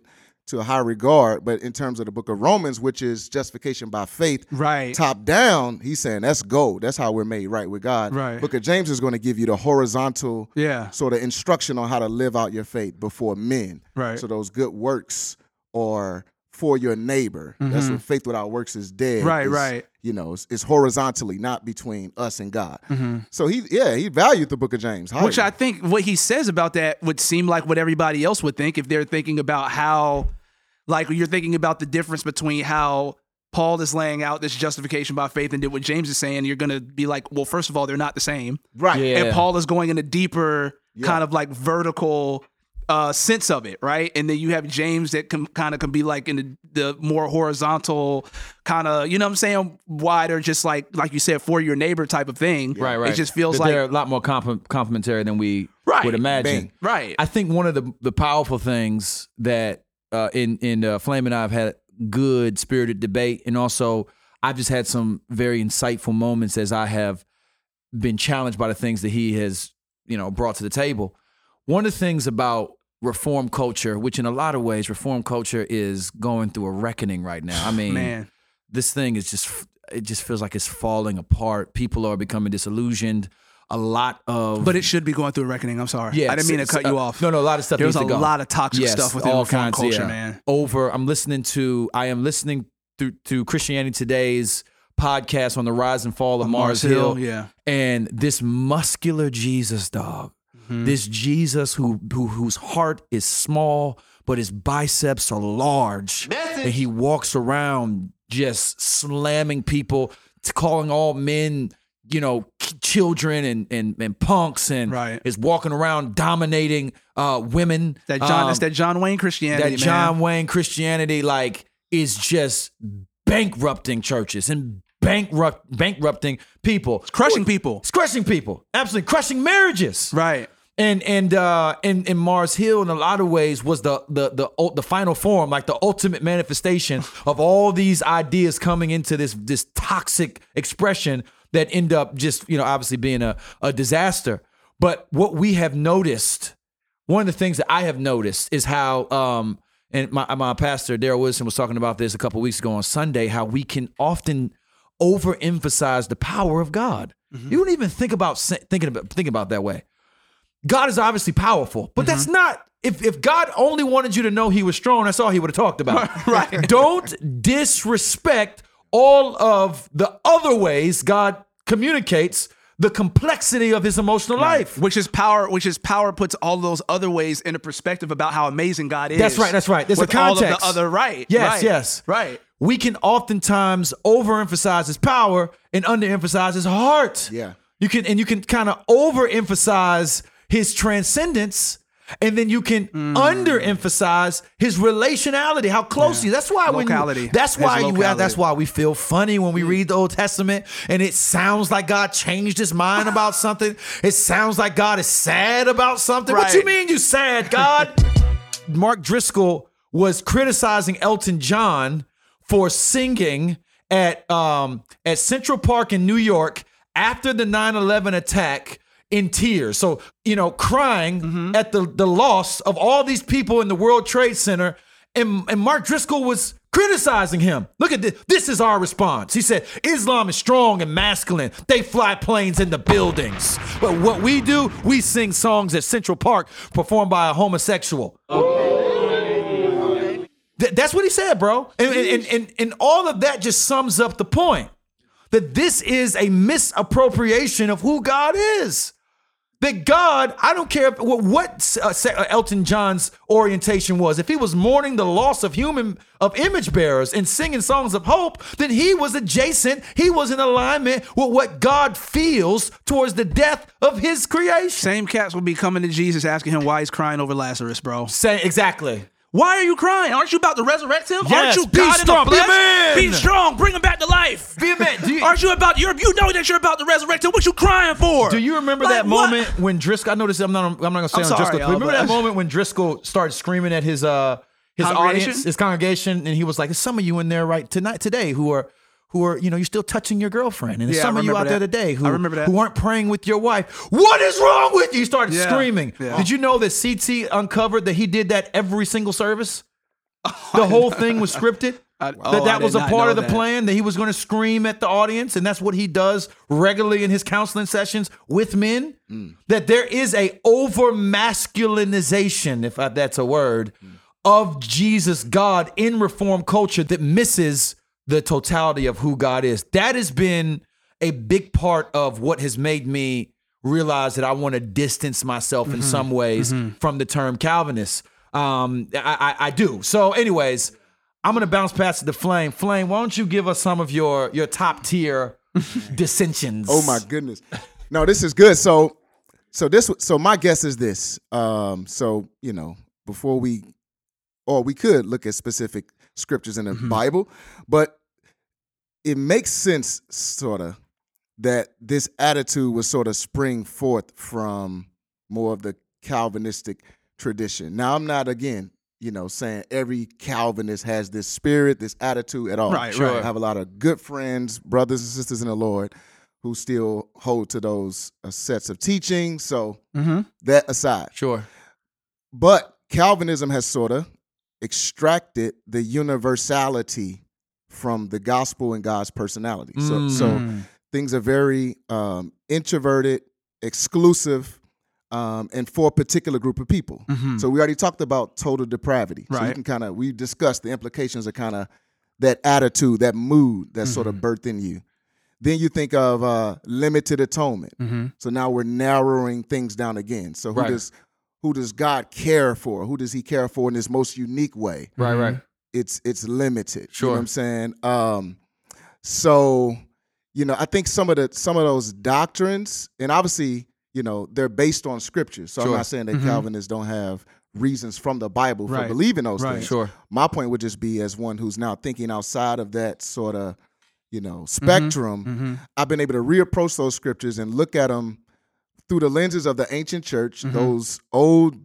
Speaker 5: to a high regard. But in terms of the book of Romans, which is justification by faith,
Speaker 3: Right.
Speaker 5: top down, he's saying that's gold. That's how we're made right with God.
Speaker 3: Right.
Speaker 5: Book of James is going to give you the horizontal
Speaker 3: Yeah.
Speaker 5: sort of instruction on how to live out your faith before men.
Speaker 3: Right.
Speaker 5: So those good works are for your neighbor. That's what faith without works is dead.
Speaker 3: Mm-hmm. Right,
Speaker 5: is,
Speaker 3: right.
Speaker 5: You know, it's, it's horizontally, not between us and God.
Speaker 3: Mm-hmm.
Speaker 5: So he, yeah, he valued the book of James. Highly.
Speaker 3: Which I think what he says about that would seem like what everybody else would think if they're thinking about how, like, you're thinking about the difference between how Paul is laying out this justification by faith and then what James is saying. You're going to be like, well, first of all, they're not the same.
Speaker 5: right.
Speaker 2: Yeah.
Speaker 3: And Paul is going in a deeper kind of like vertical uh, sense of it, right? And then you have James that can kind of can be like in the, the more horizontal kind of, you know what I'm saying, wider, just like like you said, for your neighbor type of thing.
Speaker 2: Right, right.
Speaker 3: It just feels
Speaker 2: That
Speaker 3: like
Speaker 2: they're a lot more comp- complementary than we
Speaker 3: Right.
Speaker 2: would imagine.
Speaker 5: Bang.
Speaker 3: right.
Speaker 2: I think one of the the powerful things that uh, in in uh, Flame and I have had good spirited debate, and also I've just had some very insightful moments as I have been challenged by the things that he has you know brought to the table. One of the things about reform culture, which in a lot of ways reform culture is going through a reckoning right now. I [sighs] mean,
Speaker 3: Man.
Speaker 2: this thing is just it just feels like it's falling apart. People are becoming disillusioned. A lot of
Speaker 3: But it should be going through a reckoning. I'm sorry.
Speaker 2: yeah,
Speaker 3: I didn't mean to cut you off.
Speaker 2: No, no, a lot of stuff.
Speaker 3: There's
Speaker 2: needs
Speaker 3: a
Speaker 2: to go.
Speaker 3: lot of toxic
Speaker 2: Yes,
Speaker 3: stuff within
Speaker 2: all
Speaker 3: reform
Speaker 2: kinds,
Speaker 3: culture,
Speaker 2: yeah.
Speaker 3: man.
Speaker 2: Over, I'm listening to. I am listening through to Christianity Today's podcast on the rise and fall of Mars, Hill.
Speaker 3: yeah.
Speaker 2: and this muscular Jesus dog,
Speaker 3: Mm-hmm.
Speaker 2: this Jesus who, who whose heart is small but his biceps are large, and he walks around just slamming people, calling all men, you know, children and and, and punks and
Speaker 3: Right.
Speaker 2: is walking around dominating uh, women.
Speaker 3: That John, that's
Speaker 2: Um,
Speaker 3: that John Wayne Christianity,
Speaker 2: that John
Speaker 3: man.
Speaker 2: Wayne Christianity like is just bankrupting churches and bankrupt bankrupting people,
Speaker 3: Crushing people.
Speaker 2: It's crushing people, absolutely crushing marriages.
Speaker 3: Right.
Speaker 2: And and uh and, and Mars Hill in a lot of ways was the the the the final form, like the ultimate manifestation of all these ideas coming into this this toxic expression that end up just you know obviously being a, a disaster. But what we have noticed, one of the things that I have noticed is how um and my my pastor Daryl Wilson was talking about this a couple weeks ago on Sunday, how we can often overemphasize the power of God. You don't even think about thinking about thinking about that way. God is obviously powerful, but mm-hmm. that's not. If if God only wanted you to know He was strong, that's all He would have talked about. [laughs] right. [laughs] Don't disrespect all of the other ways God communicates the complexity of His emotional life.
Speaker 3: Which is power. Which is power puts all those other ways into perspective about how amazing God is.
Speaker 2: That's right. That's right. There's a
Speaker 3: with all of
Speaker 2: context.
Speaker 3: the other right.
Speaker 2: Yes.
Speaker 3: right,
Speaker 2: Yes.
Speaker 3: Right.
Speaker 2: We can oftentimes overemphasize His power and underemphasize His heart.
Speaker 5: Yeah.
Speaker 2: You can and you can kind of overemphasize His transcendence. And then you can
Speaker 3: Mm.
Speaker 2: underemphasize his relationality, how close he. That's why when you, that's
Speaker 3: His
Speaker 2: why you,
Speaker 3: locality.
Speaker 2: that's why we feel funny when we read the Old Testament, and it sounds like God changed His mind about [laughs] something. It sounds like God is sad about something. What do
Speaker 3: you
Speaker 2: mean you sad, God? [laughs] Mark Driscoll was criticizing Elton John for singing at um, at Central Park in New York after the 9/11 attack in tears. So, you know, crying mm-hmm. at the the loss of all these people in the World Trade Center and and Mark Driscoll was criticizing him. Look at this. This is our response. He said, Islam is strong and masculine. They fly planes into buildings. But what we do, we sing songs at Central Park performed by a homosexual. Th- that's what he said, bro. And, and, and, and all of that just sums up the point that this is a misappropriation of who God is. That God, I don't care if, what, uh, uh, Elton John's orientation was. If he was mourning the loss of human of image bearers and singing songs of hope, then he was adjacent. He was in alignment with what God feels towards the death of His creation.
Speaker 3: Same cats will be coming to Jesus asking him why he's crying over Lazarus, bro.
Speaker 2: Say exactly.
Speaker 3: Why are you crying? Aren't you about to resurrect him?
Speaker 2: Yes,
Speaker 3: Aren't you
Speaker 2: be
Speaker 3: God
Speaker 2: strong,
Speaker 3: in
Speaker 2: be a man.
Speaker 3: Be strong. Bring him back to life.
Speaker 2: Be a man. You-
Speaker 3: Aren't you about you're, you know that you're about to resurrect him? What you crying for?
Speaker 2: Do you remember
Speaker 3: Like,
Speaker 2: that
Speaker 3: what?
Speaker 2: moment when Driscoll? I noticed I'm not. I'm not gonna say
Speaker 3: I'm
Speaker 2: on
Speaker 3: sorry,
Speaker 2: Driscoll.
Speaker 3: y'all,
Speaker 2: remember that moment when Driscoll started screaming at his uh his audience, his congregation, and he was like, "There's some of you in there right tonight today who are." Who are you know you're still touching your girlfriend and
Speaker 3: Yeah,
Speaker 2: some of you out
Speaker 3: remember
Speaker 2: there today who
Speaker 3: that.
Speaker 2: who aren't praying with your wife. What is wrong with you? He started
Speaker 3: Yeah,
Speaker 2: screaming.
Speaker 3: yeah.
Speaker 2: Did you know that CT uncovered that he did that every single service? [laughs] The whole thing was scripted.
Speaker 3: I-
Speaker 2: that
Speaker 3: oh,
Speaker 2: that was a part of the
Speaker 3: that.
Speaker 2: plan that he was going to scream at the audience, and that's what he does regularly in his counseling sessions with men. Mm. That there is a over masculinization, if that's a word, mm. of Jesus God in reform culture that misses the totality of who God is. That has been a big part of what has made me realize that I want to distance myself in some ways from the term Calvinist. Um, I, I, I do. So, anyways, I'm gonna bounce past the flame. Flame, why don't you give us some of your your top tier [laughs] dissensions?
Speaker 5: Oh my goodness. No, this is good. So so this so my guess is this. Um so, you know, before we or we could look at specific scriptures in the Bible, but it makes sense sort of that this attitude was sort of spring forth from more of the Calvinistic tradition. Now, I'm not again, you know, saying every Calvinist has this spirit, this attitude at all.
Speaker 3: Right,
Speaker 5: Sure.
Speaker 3: right.
Speaker 5: I have a lot of good friends, brothers and sisters in the Lord, who still hold to those uh, sets of teaching. So
Speaker 3: Mm-hmm.
Speaker 5: that aside,
Speaker 2: Sure.
Speaker 5: but Calvinism has sort of extracted the universality from the gospel and God's personality. So, so
Speaker 3: Mm.
Speaker 5: things are very um, introverted, exclusive, um, and for a particular group of people.
Speaker 3: Mhm.
Speaker 5: So we already talked about total depravity. So you can kind of we discussed the implications of kind of that attitude, that mood that's sort of birthed in you. Then you think of uh, limited atonement.
Speaker 3: Mhm.
Speaker 5: So now we're narrowing things down again. So who
Speaker 2: Right.
Speaker 5: does who does God care for? Who does He care for in His most unique way?
Speaker 2: Right, right.
Speaker 5: It's it's limited. You know
Speaker 2: Sure.
Speaker 5: what I'm saying? Um, so you know, I think some of the some of those doctrines, and obviously, you know, they're based on scripture. So I'm not saying that Calvinists don't have reasons from the Bible for
Speaker 3: Right.
Speaker 5: believing those
Speaker 3: Right.
Speaker 5: things.
Speaker 2: Sure.
Speaker 5: My point would just be as one who's now thinking outside of that sort of, you know, spectrum.
Speaker 3: Mm-hmm.
Speaker 5: I've been able to reapproach those scriptures and look at them through the lenses of the ancient church,
Speaker 3: Mm-hmm.
Speaker 5: those old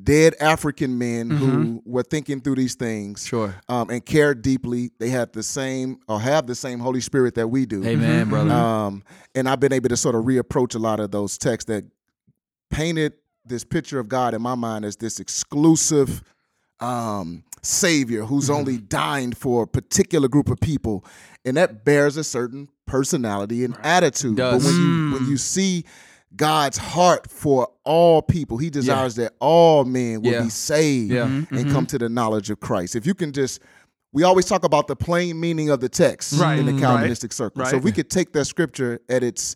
Speaker 5: dead African men who were thinking through these things
Speaker 2: Sure.
Speaker 5: um, and cared deeply. They had the same or have the same Holy Spirit that we do.
Speaker 2: Amen, brother.
Speaker 5: Um, and I've been able to sort of reapproach a lot of those texts that painted this picture of God in my mind as this exclusive um, savior who's only dying for a particular group of people, and that bears a certain personality and attitude.
Speaker 2: Does.
Speaker 5: But when you when you see God's heart for all people, He desires that all men will
Speaker 2: Yeah.
Speaker 5: be saved
Speaker 2: Yeah.
Speaker 5: and come to the knowledge of Christ. If you can just we always talk about the plain meaning of the text
Speaker 3: Right.
Speaker 5: in the
Speaker 3: Mm,
Speaker 5: Calvinistic circle. So if we could take that scripture at its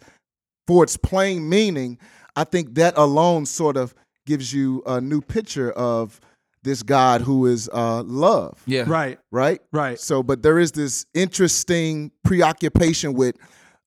Speaker 5: for its plain meaning, I think that alone sort of gives you a new picture of this God who is uh, love,
Speaker 2: yeah.
Speaker 3: Right.
Speaker 5: right?
Speaker 3: Right.
Speaker 5: So, but there is this interesting preoccupation with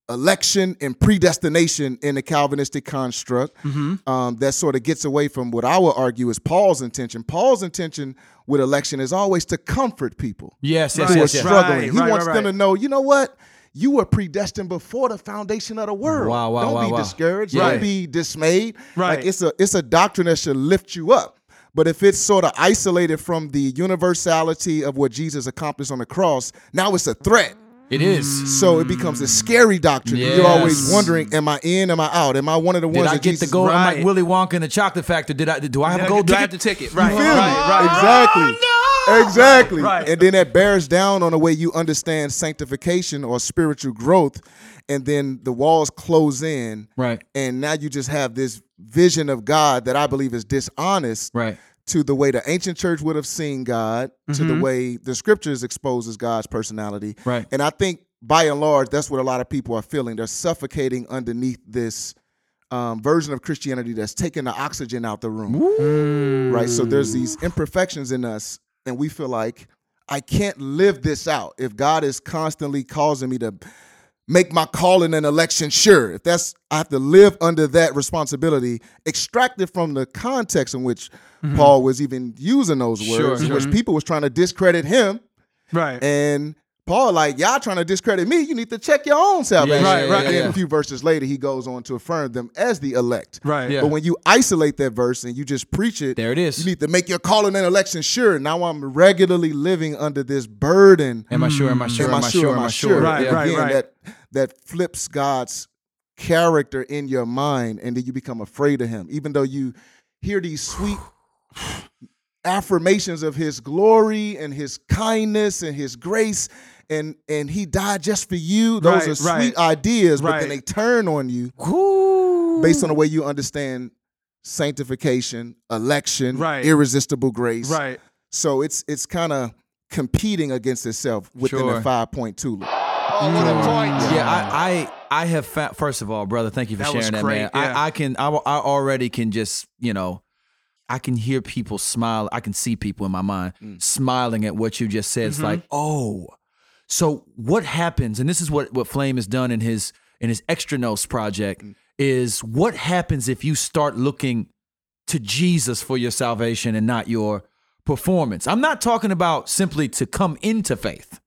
Speaker 5: election and predestination in the Calvinistic construct
Speaker 3: Mm-hmm.
Speaker 5: um, that sort of gets away from what I would argue is Paul's intention. Paul's intention with election is always to comfort people
Speaker 2: Yes, yes,
Speaker 5: who are
Speaker 2: yes, yes.
Speaker 3: Right.
Speaker 5: struggling. he
Speaker 3: right,
Speaker 5: wants
Speaker 3: right,
Speaker 5: them to know, you know what? You were predestined before the foundation of the world.
Speaker 2: Wow, wow,
Speaker 5: Don't
Speaker 2: wow,
Speaker 5: be
Speaker 2: wow.
Speaker 5: discouraged.
Speaker 2: Yeah.
Speaker 5: Don't be dismayed.
Speaker 3: Right.
Speaker 5: Like it's a it's a doctrine that should lift you up. But if it's sort of isolated from the universality of what Jesus accomplished on the cross, now it's a threat.
Speaker 2: It is.
Speaker 5: So it becomes a scary doctrine. You're always wondering, am I in? Am I out? Am I one of the
Speaker 2: Did
Speaker 5: ones
Speaker 2: I
Speaker 5: that
Speaker 2: get
Speaker 5: Jesus
Speaker 2: to go? I'm like Willy Wonka in the Chocolate Factory. Did I? Do I have a gold
Speaker 3: Do I have the ticket?
Speaker 5: You
Speaker 3: Right.
Speaker 5: me?
Speaker 3: Right. Right.
Speaker 5: Exactly. Oh, exactly.
Speaker 3: Right.
Speaker 5: And then that bears down on the way you understand sanctification or spiritual growth. And then the walls close in.
Speaker 2: Right.
Speaker 5: And now you just have this vision of God that I believe is dishonest
Speaker 2: Right.
Speaker 5: To the way the ancient church would have seen God, to the way the scriptures exposes God's personality.
Speaker 2: Right.
Speaker 5: And I think by and large, that's what a lot of people are feeling. They're suffocating underneath this um, version of Christianity that's taking the oxygen out the room. Right. So there's these imperfections in us, and we feel like I can't live this out. If God is constantly causing me to make my calling and election sure, if that's I have to live under that responsibility, extracted from the context in which Paul was even using those
Speaker 2: Mm-hmm. Sure,
Speaker 5: words, in
Speaker 2: sure.
Speaker 5: which people was trying to discredit him.
Speaker 3: Right.
Speaker 5: And Paul, like, y'all trying to discredit me, you need to check your own salvation.
Speaker 2: Yeah, yeah,
Speaker 3: right,
Speaker 5: And then
Speaker 2: yeah.
Speaker 5: a few verses later, he goes on to affirm them as the elect.
Speaker 3: Right.
Speaker 2: Yeah.
Speaker 5: But when you isolate that verse and you just preach it,
Speaker 2: There it is.
Speaker 5: you need to make your calling and election sure. Now I'm regularly living under this burden.
Speaker 2: Am I sure? Am I sure?
Speaker 5: Am I sure? Am I sure?
Speaker 3: Right,
Speaker 5: And
Speaker 3: right,
Speaker 5: again,
Speaker 3: right.
Speaker 5: That that flips God's character in your mind, and then you become afraid of Him, even though you hear these sweet [sighs] affirmations of His glory and His kindness and His grace. And, and he died just for you. Those
Speaker 3: Right,
Speaker 5: are sweet
Speaker 3: right.
Speaker 5: ideas, but
Speaker 3: Right.
Speaker 5: then they turn on you
Speaker 2: Woo.
Speaker 5: based on the way you understand sanctification, election,
Speaker 3: Right.
Speaker 5: irresistible grace.
Speaker 3: Right.
Speaker 5: So it's it's kind of competing against itself within
Speaker 2: Sure.
Speaker 5: the five point two.
Speaker 4: Oh, what a mm. point.
Speaker 2: Yeah, I, I, I have found. First of all, brother, thank you for
Speaker 3: That was
Speaker 2: sharing that, man.
Speaker 3: yeah.
Speaker 2: I, I can, I, I already can just, you know, I can hear people smile. I can see people in my mind mm. smiling at what you just said. It's mm-hmm. like, oh, so what happens? And this is what what Flame has done in his in his Extra Nos project mm. is what happens if you start looking to Jesus for your salvation and not your performance. I'm not talking about simply to come into faith.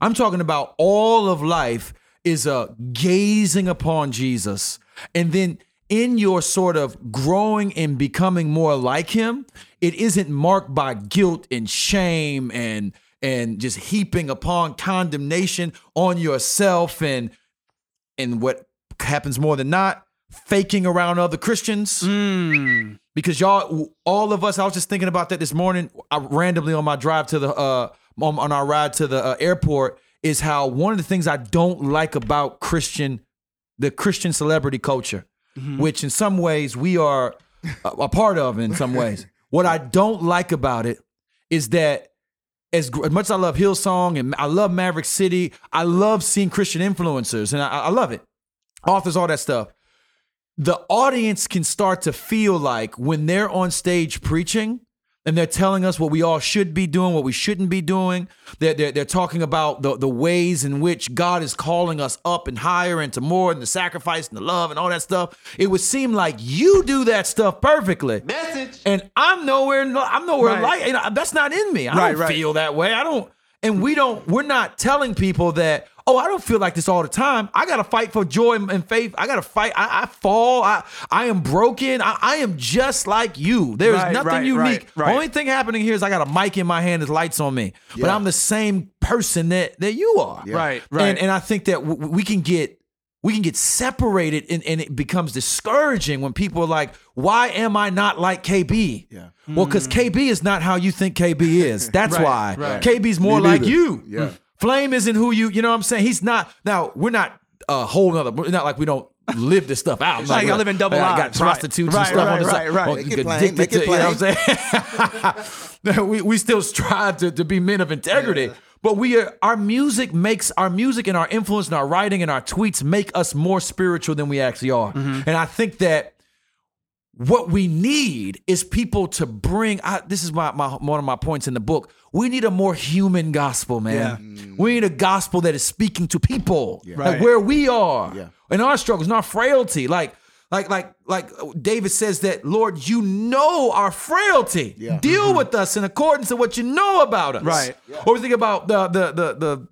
Speaker 2: I'm talking about all of life is a gazing upon Jesus. And then in your sort of growing and becoming more like him, it isn't marked by guilt and shame and and just heaping upon condemnation on yourself and and what happens more than not, faking around other Christians. Because y'all all of us i was just thinking about that this morning I, randomly on my drive to the uh on, on our ride to the uh, airport is how one of the things i don't like about christian the christian celebrity culture which in some ways we are a, a part of in some ways. [laughs] What i don't like about it is that as, as much as I love Hillsong and I love Maverick City, I love seeing Christian influencers and I, I love it. Authors, all that stuff the audience can start to feel like when they're on stage preaching and they're telling us what we all should be doing, what we shouldn't be doing. They're, they're, they're talking about the, the ways in which God is calling us up and higher and to more and the sacrifice and the love and all that stuff. It would seem like you do that stuff perfectly.
Speaker 4: Message.
Speaker 2: And I'm nowhere, I'm nowhere
Speaker 3: Right.
Speaker 2: like, you know, that's not in me. I
Speaker 3: Right,
Speaker 2: don't
Speaker 3: right.
Speaker 2: feel that way. I don't, and we don't, we're not telling people that, oh, I don't feel like this all the time. I got to fight for joy and faith. I got to fight. I, I fall. I, I am broken. I, I am just like you. There is
Speaker 3: Right,
Speaker 2: nothing
Speaker 3: right,
Speaker 2: unique.
Speaker 3: right, right.
Speaker 2: Only thing happening here is I got a mic in my hand, there's lights on me, but I'm the same person that, that you are.
Speaker 3: Right, right.
Speaker 2: And, and I think that w- we can get we can get separated and, and it becomes discouraging when people are like, why am I not like KB?
Speaker 5: Yeah.
Speaker 2: Well, because KB is not how you think KB is. [laughs] That's
Speaker 3: Right,
Speaker 2: why.
Speaker 3: right.
Speaker 2: KB's more
Speaker 5: Me
Speaker 2: like
Speaker 5: neither.
Speaker 2: you.
Speaker 5: Yeah.
Speaker 2: Flame isn't who you, you know what I'm saying? He's not. Now, we're not a whole nother, we're not like we don't live this stuff out. [laughs]
Speaker 3: like
Speaker 2: we're-
Speaker 3: I live in double
Speaker 2: I got
Speaker 3: lives.
Speaker 2: Prostitutes
Speaker 3: Right,
Speaker 2: and stuff
Speaker 3: right,
Speaker 2: on the
Speaker 3: right,
Speaker 2: side.
Speaker 3: right.
Speaker 2: Well,
Speaker 5: Make
Speaker 2: you
Speaker 5: it
Speaker 2: get
Speaker 5: plain,
Speaker 2: addicted
Speaker 5: make it
Speaker 2: to- you know what I'm saying? [laughs] we, we still strive to, to be men of integrity. But we are our music makes our music and our influence and our writing and our tweets make us more spiritual than we actually are.
Speaker 3: Mm-hmm.
Speaker 2: And I think that what we need is people to bring I, this is my, my one of my points in the book we need a more human gospel man we need a gospel that is speaking to people like
Speaker 3: Right.
Speaker 2: where we are
Speaker 5: Yeah.
Speaker 2: in our struggles in our frailty like like like like david says that lord you know our frailty
Speaker 5: Yeah.
Speaker 2: deal mm-hmm. with us in accordance to what you know about us
Speaker 3: Right.
Speaker 2: or we think about the the the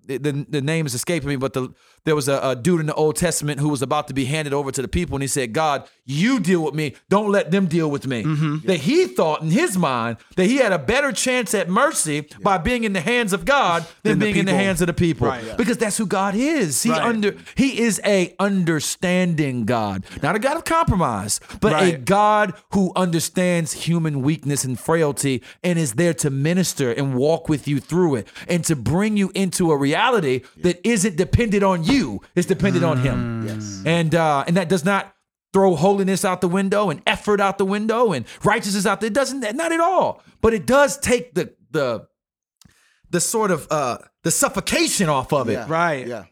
Speaker 2: the the, the name is escaping me but the there was a, a dude in the Old Testament who was about to be handed over to the people, and he said, "God, you deal with me. Don't let them deal with me." Mm-hmm. That he thought in his mind that he had a better chance at mercy by being in the hands of God than,
Speaker 3: Than the
Speaker 2: being in the hands of the people,
Speaker 3: Right. Yeah.
Speaker 2: because that's who God is. He
Speaker 3: Right.
Speaker 2: under he is a understanding God, not a God of compromise, but a God who understands human weakness and frailty and is there to minister and walk with you through it and to bring you into a reality that isn't dependent on you, it's dependent on Him.
Speaker 5: Yes.
Speaker 2: And uh, and that does not throw holiness out the window and effort out the window and righteousness out there. It doesn't not at all. But it does take the the the sort of uh the suffocation off of it.
Speaker 5: Yeah.
Speaker 3: Right.
Speaker 5: Yeah.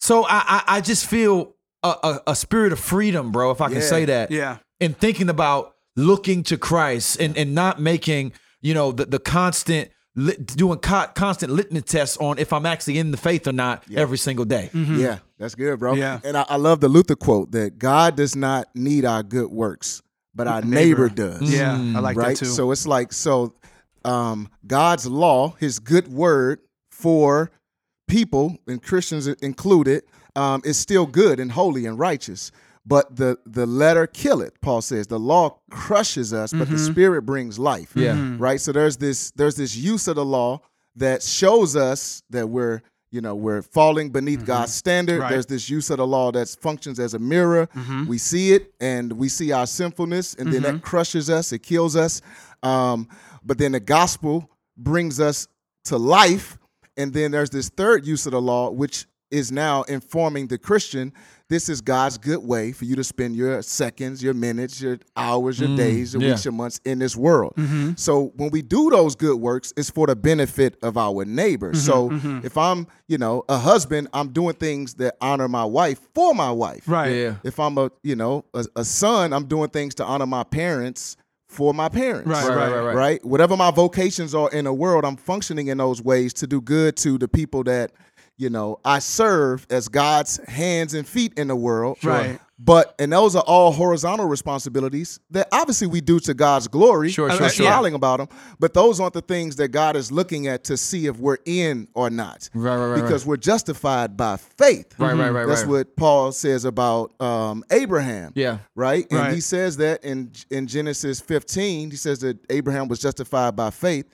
Speaker 2: So I I, I just feel a, a, a spirit of freedom, bro, if I can
Speaker 5: Yeah.
Speaker 2: say that.
Speaker 3: Yeah.
Speaker 2: And thinking about looking to Christ and, and not making, you know, the, the constant lit, doing co- constant litmus tests on if I'm actually in the faith or not every single day.
Speaker 5: Yeah, that's good, bro.
Speaker 3: Yeah.
Speaker 5: And I, I love the Luther quote that God does not need our good works, but our neighbor, does.
Speaker 3: Yeah. I like
Speaker 5: right.
Speaker 3: that too.
Speaker 5: So it's like so, um, God's law, His good word for people and Christians included, um, is still good and holy and righteous. But the the letter kill it. Paul says the law crushes us, but the Spirit brings life.
Speaker 2: Yeah.
Speaker 5: Right. So there's this there's this use of the law that shows us that we're you know we're falling beneath God's standard.
Speaker 3: Right.
Speaker 5: There's this use of the law that functions as a mirror. We see it and we see our sinfulness, and then that crushes us. It kills us. Um, but then the gospel brings us to life. And then there's this third use of the law, which is now informing the Christian. This is God's good way for you to spend your seconds, your minutes, your hours, your mm, days, your
Speaker 2: yeah.
Speaker 5: weeks, your months in this world. Mm-hmm. So when we do those good works, it's for the benefit of our neighbor. Mm-hmm, so mm-hmm. if I'm, you know, a husband, I'm doing things that honor my wife for my wife.
Speaker 3: right.
Speaker 2: Yeah.
Speaker 5: If I'm a, you know, a, a son, I'm doing things to honor my parents for my parents.
Speaker 3: Right,
Speaker 2: Right, right, right, right.
Speaker 5: Right? Whatever my vocations are in the world, I'm functioning in those ways to do good to the people that, you know, I serve as God's hands and feet in the world.
Speaker 3: Right.
Speaker 5: But and those are all horizontal responsibilities that obviously we do to God's glory.
Speaker 2: Sure,
Speaker 5: and
Speaker 2: sure,
Speaker 5: we're
Speaker 2: sure.
Speaker 5: smiling about them. But those aren't the things that God is looking at to see if we're in or not.
Speaker 2: Right, right, right,
Speaker 5: Because we're justified by faith.
Speaker 2: Right, right, right,
Speaker 5: That's
Speaker 2: right.
Speaker 5: what Paul says about um, Abraham
Speaker 2: Yeah.
Speaker 5: right? And
Speaker 3: Right.
Speaker 5: he says that in in Genesis 15, he says that Abraham was justified by faith.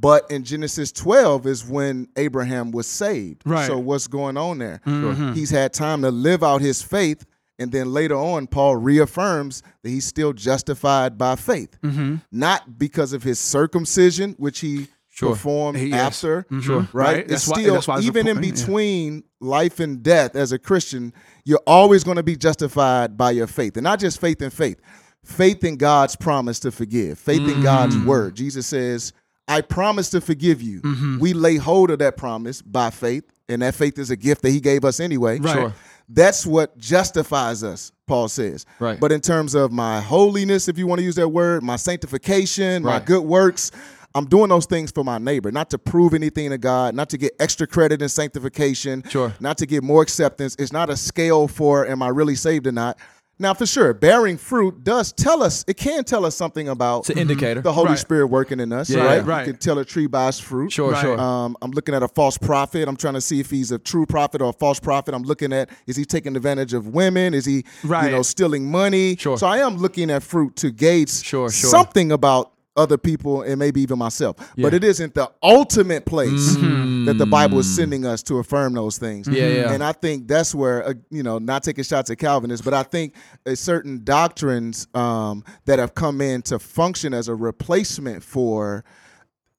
Speaker 5: But in Genesis 12 is when Abraham was saved.
Speaker 3: Right.
Speaker 5: So what's going on there? Mm-hmm. He's had time to live out his faith. And then later on, Paul reaffirms that he's still justified by faith, mm-hmm. not because of his circumcision, which he
Speaker 2: Sure.
Speaker 5: performed
Speaker 3: He- yes.
Speaker 5: after. Mm-hmm.
Speaker 3: Sure.
Speaker 5: Right?
Speaker 3: Right.
Speaker 5: It's
Speaker 3: That's why-
Speaker 5: still,
Speaker 3: why
Speaker 5: even in
Speaker 3: important, yeah.
Speaker 5: between life and death as a Christian, you're always going to be justified by your faith. And not just faith in faith, faith in God's promise to forgive, faith in God's
Speaker 3: Mm.
Speaker 5: word. Jesus says, I promise to forgive you.
Speaker 3: Mm-hmm.
Speaker 5: We lay hold of that promise by faith, and that faith is a gift that He gave us anyway.
Speaker 3: Right. Sure.
Speaker 5: That's what justifies us, Paul says.
Speaker 2: Right.
Speaker 5: But in terms of my holiness, if you want to use that word, my sanctification, my good works, I'm doing those things for my neighbor, not to prove anything to God, not to get extra credit in sanctification,
Speaker 2: Sure.
Speaker 5: not to get more acceptance. It's not a scale for am I really saved or not. Now, for sure, bearing fruit does tell us, it can tell us something about
Speaker 2: It's an indicator.
Speaker 5: the Holy
Speaker 3: Right.
Speaker 5: Spirit working in us,
Speaker 2: Yeah,
Speaker 5: right?
Speaker 3: right.
Speaker 5: You can tell a tree by its fruit.
Speaker 2: Sure,
Speaker 3: Right.
Speaker 2: sure.
Speaker 5: Um, I'm looking at a false prophet. I'm trying to see if he's a true prophet or a false prophet. I'm looking at is he taking advantage of women? Is he,
Speaker 3: Right.
Speaker 5: you know, stealing money?
Speaker 2: Sure.
Speaker 5: So I am looking at fruit to gauge
Speaker 2: Sure, sure.
Speaker 5: something about other people and maybe even myself. But
Speaker 2: Yeah. Mm-hmm.
Speaker 5: it isn't the ultimate place that the Bible is sending us to affirm those things.
Speaker 2: Yeah, yeah.
Speaker 5: And I think that's where, uh, you know, not taking shots at Calvinists, but I think certain doctrines um, that have come in to function as a replacement for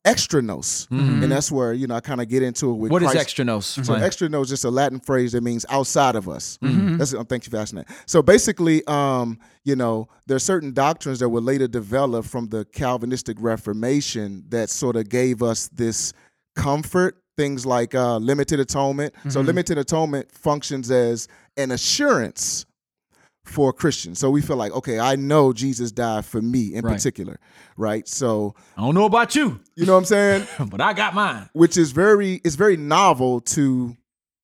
Speaker 5: extra nos. And that's where, you know, I kind of get into it with
Speaker 2: Mm-hmm. What is
Speaker 5: Christ.
Speaker 2: extra nos?
Speaker 5: So
Speaker 2: extra
Speaker 5: nos is just a Latin phrase that means outside of us.
Speaker 2: Mm-hmm.
Speaker 5: That's um, thank you for asking that. So basically, um, you know, there are certain doctrines that were later developed from the Calvinistic Reformation that sort of gave us this comfort. Things like uh, limited atonement.
Speaker 2: Mm-hmm.
Speaker 5: So limited atonement functions as an assurance for Christians. So we feel like, okay, I know Jesus died for me in
Speaker 2: Right.
Speaker 5: particular, right? So
Speaker 2: I don't know about you,
Speaker 5: you know what I'm saying? [laughs]
Speaker 2: but I got mine.
Speaker 5: which is very it's very novel to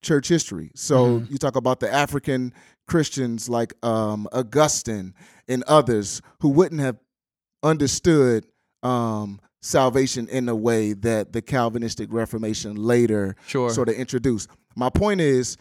Speaker 5: church history. So
Speaker 2: Mm-hmm.
Speaker 5: you talk about the African Christians like um, Augustine and others who wouldn't have understood um, salvation in the way that the Calvinistic Reformation later
Speaker 2: Sure.
Speaker 5: sort of introduced. My point is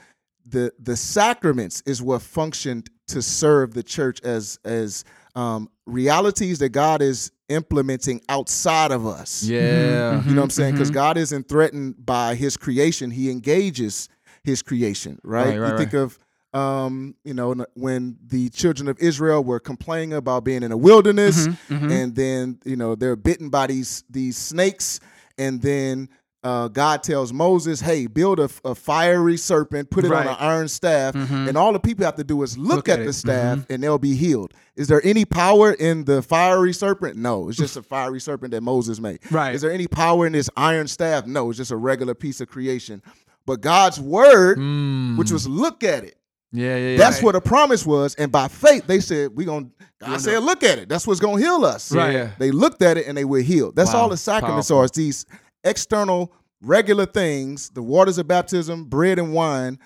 Speaker 5: the the sacraments is what functioned to serve the church as as um, realities that God is implementing outside of us.
Speaker 2: Yeah. Mm-hmm.
Speaker 5: You know what I'm saying? Mm-hmm. Because mm-hmm. God isn't threatened by His creation; He engages His creation. Right?
Speaker 2: Right, right,
Speaker 5: you think of, um, you know, when the children of Israel were complaining about being in a wilderness, and then you know they're bitten by these these snakes, and then. Uh, God tells Moses, "Hey, build a, a fiery serpent, put it on an iron staff, mm-hmm. and all the people have to do is look,
Speaker 3: Look
Speaker 5: at,
Speaker 3: at
Speaker 5: the
Speaker 3: it.
Speaker 5: staff, mm-hmm. and they'll be healed." Is there any power in the fiery serpent? No, it's just a [laughs] fiery serpent that Moses made.
Speaker 3: Right.
Speaker 5: Is there any power in this iron staff? No, it's just a regular piece of creation. But God's word, mm. which was look at it,
Speaker 2: Yeah, yeah, yeah.
Speaker 5: that's what a promise was. And by faith, they said, we to, God said, look at it. That's what's going to heal us.
Speaker 2: Right. Yeah.
Speaker 5: They looked at it and they were healed. That's
Speaker 2: Wow.
Speaker 5: all the sacraments
Speaker 2: Powerful.
Speaker 5: are. These external, regular things, the waters of baptism, bread and wine.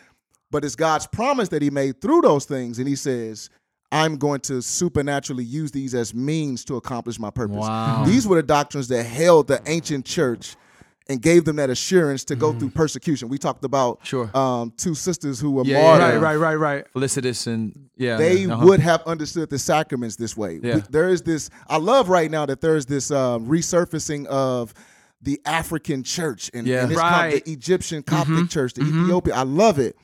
Speaker 5: But it's God's promise that he made through those things. And he says, I'm going to supernaturally use these as means to accomplish my purpose.
Speaker 2: Wow.
Speaker 5: These were the doctrines that held the ancient church and gave them that assurance to go through persecution. We talked about.
Speaker 2: Sure.
Speaker 5: um, two sisters who were
Speaker 2: Yeah, yeah,
Speaker 5: martyred.
Speaker 3: Right, right, right, right.
Speaker 2: Felicitas and yeah.
Speaker 5: They
Speaker 2: yeah, uh-huh.
Speaker 5: would have understood the sacraments this way.
Speaker 2: Yeah.
Speaker 5: We- there is this. I love right now that there is this uh, resurfacing of the African church and,
Speaker 2: Yeah.
Speaker 5: and it's called
Speaker 3: Right. Mm-hmm.
Speaker 5: the Egyptian Coptic church, the Ethiopia. I love it,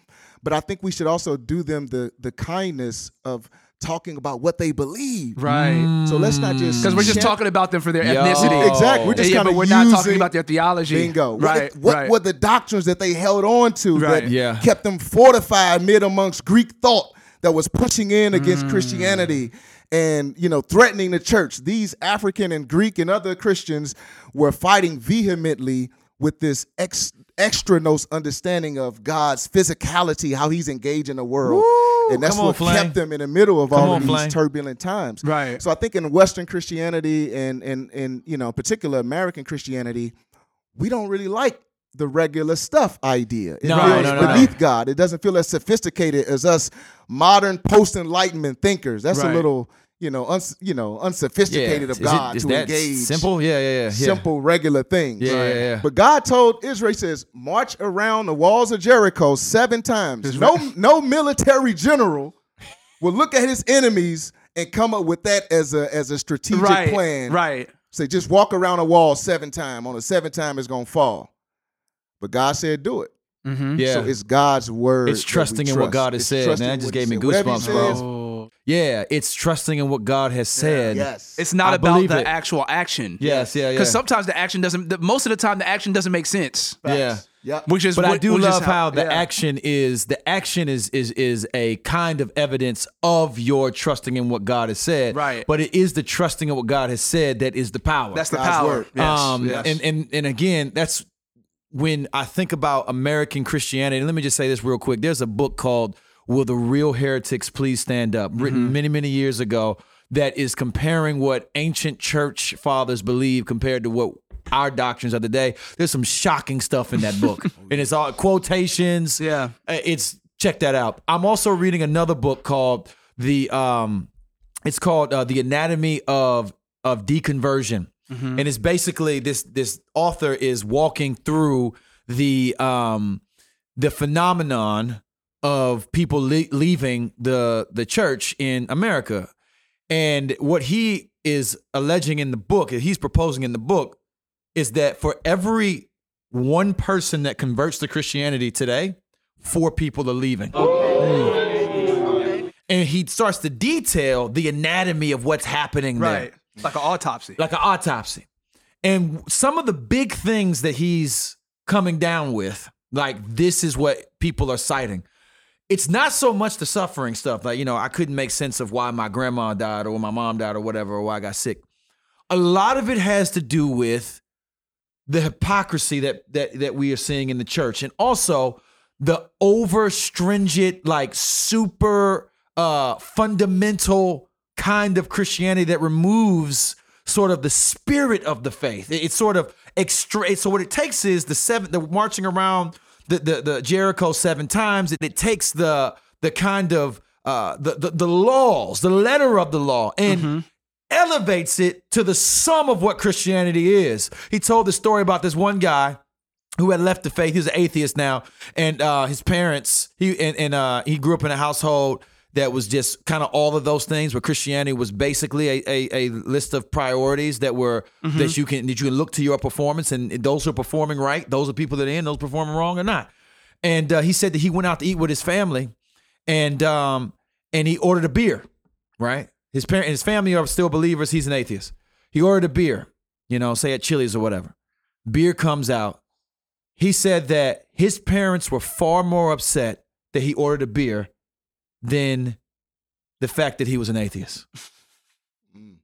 Speaker 5: but I think we should also do them the the kindness of talking about what they believe.
Speaker 3: Right.
Speaker 5: So let's not just
Speaker 3: Because we're just
Speaker 5: champ-
Speaker 3: talking about them for their
Speaker 2: Yo.
Speaker 3: ethnicity.
Speaker 5: Exactly. We're just
Speaker 3: yeah,
Speaker 5: kind
Speaker 3: but
Speaker 5: of
Speaker 3: we're not talking about their theology.
Speaker 5: Bingo. What-
Speaker 3: Right.
Speaker 5: What,
Speaker 3: right.
Speaker 5: were the doctrines that they held on to
Speaker 3: Right.
Speaker 5: that
Speaker 2: Yeah.
Speaker 5: kept them fortified mid amongst Greek thought that was pushing in
Speaker 3: Mm.
Speaker 5: against Christianity and you know threatening the church? These African and Greek and other Christians were fighting vehemently with this ex, extra nos understanding of God's physicality, how He's engaged in the world. and that's
Speaker 2: Come on,
Speaker 5: what kept them in the middle of
Speaker 2: Come
Speaker 5: all
Speaker 2: on,
Speaker 5: of these
Speaker 2: Flame.
Speaker 5: turbulent times.
Speaker 3: Right.
Speaker 5: So I think in Western Christianity and and and you know, particular American Christianity, we don't really like the regular stuff idea. It
Speaker 2: No,
Speaker 5: feels
Speaker 2: no, no, no.
Speaker 5: beneath God. It doesn't feel as sophisticated as us modern post enlightenment thinkers. That's
Speaker 3: Right.
Speaker 5: a little, you know, uns, you know, unsophisticated of
Speaker 2: Is it-
Speaker 5: God to engage
Speaker 2: Simple? Yeah, yeah, yeah. yeah.
Speaker 5: simple regular things.
Speaker 2: Yeah, yeah, yeah.
Speaker 5: But God told Israel, he says, march around the walls of Jericho seven times. No, no military general will look at his enemies and come up with that as a as a strategic
Speaker 3: right.
Speaker 5: plan.
Speaker 3: Right.
Speaker 5: Say just walk around a wall seven times. On the seventh time, it's gonna fall. But God said, do it.
Speaker 3: Mm-hmm.
Speaker 2: Yeah.
Speaker 5: So it's God's word.
Speaker 2: It's trusting in what. God has
Speaker 5: It's
Speaker 2: said. Man, that just gave me
Speaker 5: said. Whatever he
Speaker 2: goosebumps,
Speaker 5: says,
Speaker 2: bro. Yeah, it's trusting in what God has said.
Speaker 5: Yes.
Speaker 3: It's not
Speaker 2: I
Speaker 3: about
Speaker 2: believe
Speaker 3: the
Speaker 2: it.
Speaker 3: actual action.
Speaker 2: Yes, yeah, yeah.
Speaker 3: Because sometimes the action doesn't. The, most of the time, the action doesn't make sense.
Speaker 2: Yeah.
Speaker 5: Yeah.
Speaker 3: Which is.
Speaker 2: But I
Speaker 3: what-
Speaker 2: do
Speaker 3: which is
Speaker 2: love how, the
Speaker 3: yeah.
Speaker 2: action is the action is is is a kind of evidence of your trusting in what God has said.
Speaker 3: Right.
Speaker 2: But it is the trusting in what God has said that is the power.
Speaker 3: That's the
Speaker 5: God's
Speaker 3: power.
Speaker 5: word.
Speaker 3: Yes,
Speaker 2: um,
Speaker 3: yes.
Speaker 2: and and and again, that's when I think about American Christianity. Let me just say this real quick. There's a book called "Will the Real Heretics Please Stand Up?" written
Speaker 3: Mm-hmm.
Speaker 2: many many years ago. That is comparing what ancient church fathers believe compared to what our doctrines of the day. There's some shocking stuff in that book, [laughs] and it's all quotations.
Speaker 3: Yeah.
Speaker 2: Uh, it's check that out. I'm also reading another book called the um, it's called uh, the Anatomy of of Deconversion, and it's basically this this author is walking through the um the phenomenon of people le- leaving the the church in America, and what he is alleging in the book, he's proposing in the book, is that for every one person that converts to Christianity today, four people are leaving. And he starts to detail the anatomy of what's happening there
Speaker 3: Right. Like an autopsy.
Speaker 2: like an autopsy. And some of the big things that he's coming down with, like this is what people are citing. It's not so much the suffering stuff, like, you know, I couldn't make sense of why my grandma died or my mom died or whatever, or why I got sick. A lot of it has to do with the hypocrisy that that that we are seeing in the church and also the over stringent like super uh fundamental kind of christianity that removes sort of the spirit of the faith it's sort of extra so what it takes is the seven the marching around the the, the jericho seven times it, it takes the the kind of uh the, the the laws the letter of the law and elevates it to the sum of what Christianity is. He told the story about this one guy who had left the faith. He's an atheist now, and uh, his parents. He and, and uh, he grew up in a household that was just kind of all of those things. Where Christianity was basically a, a, a list of priorities that were that you can that you can look to your performance, and those who are performing right, those are people that are in, those performing wrong or not. And uh, he said that he went out to eat with his family, and um, and he ordered a beer, right? His parent, his family are still believers. He's an atheist. He ordered a beer, you know, say at Chili's or whatever. Beer comes out. He said that his parents were far more upset that he ordered a beer than the fact that he was an atheist. [laughs] Mm.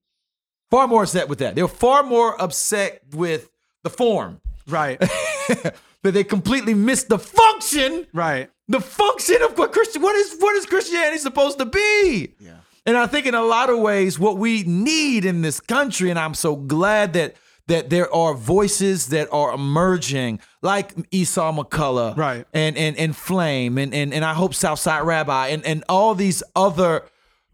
Speaker 2: Far more upset with that. They were far more upset with the form,
Speaker 3: Right. [laughs]
Speaker 2: but they completely missed the function
Speaker 3: right.
Speaker 2: the function of what Christian what is what is Christianity supposed to be? Yeah. And I think in a lot of ways what we need in this country and I'm so glad that that there are voices that are emerging like Esau McCaulley
Speaker 3: Right.
Speaker 2: and and and Flame and and and I hope Southside Rabbi and and all these other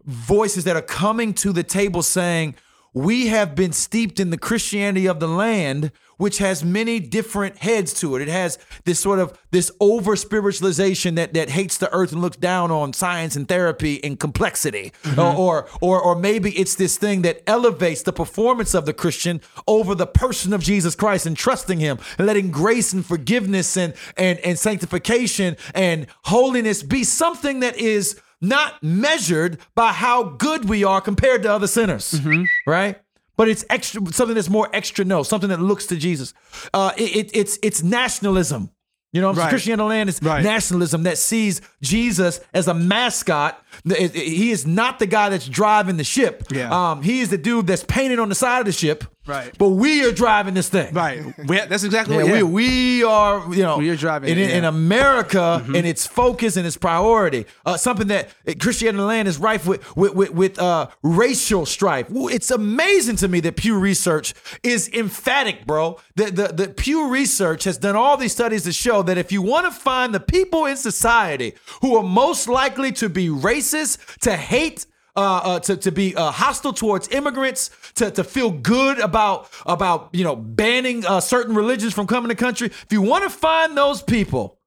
Speaker 2: voices that are coming to the table saying we have been steeped in the Christianity of the land, which has many different heads to it. It has this sort of this over spiritualization that that hates the earth and looks down on science and therapy and complexity, or, or or or maybe it's this thing that elevates the performance of the Christian over the person of Jesus Christ and trusting Him and letting grace and forgiveness and and and sanctification and holiness be something that is not measured by how good we are compared to other sinners,
Speaker 3: Mm-hmm.
Speaker 2: right? But it's extra something that's more extra no, something that looks to Jesus. Uh, it, it- it's it's nationalism. You know,
Speaker 3: Right.
Speaker 2: Christianity land is
Speaker 3: Right.
Speaker 2: nationalism that sees Jesus as a mascot. The- it- it- He is not the guy that's driving the ship.
Speaker 3: Yeah.
Speaker 2: Um, he is the dude that's painted on the side of the ship.
Speaker 3: Right.
Speaker 2: But we are driving this thing.
Speaker 3: Right. We- that's exactly
Speaker 2: Yeah,
Speaker 3: what yeah.
Speaker 2: we we are you know
Speaker 3: We are driving
Speaker 2: in,
Speaker 3: it,
Speaker 2: in. America
Speaker 3: Mm-hmm.
Speaker 2: and its focus and its priority. Uh, something that uh, Christianity land is rife with with with, with uh, racial strife. It's amazing to me that Pew Research is emphatic, bro. That the the Pew Research has done all these studies to show that if you want to find the people in society who are most likely to be racist, to hate uh, uh, to, to be uh, hostile towards immigrants, to, to feel good about about you know banning uh, certain religions from coming to the country. If you want to find those people,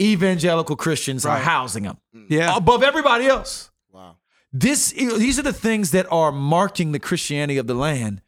Speaker 2: evangelical Christians are housing them
Speaker 3: Yeah.
Speaker 2: above everybody else.
Speaker 5: Wow.
Speaker 2: This these are the things that are marking the Christianity of the land.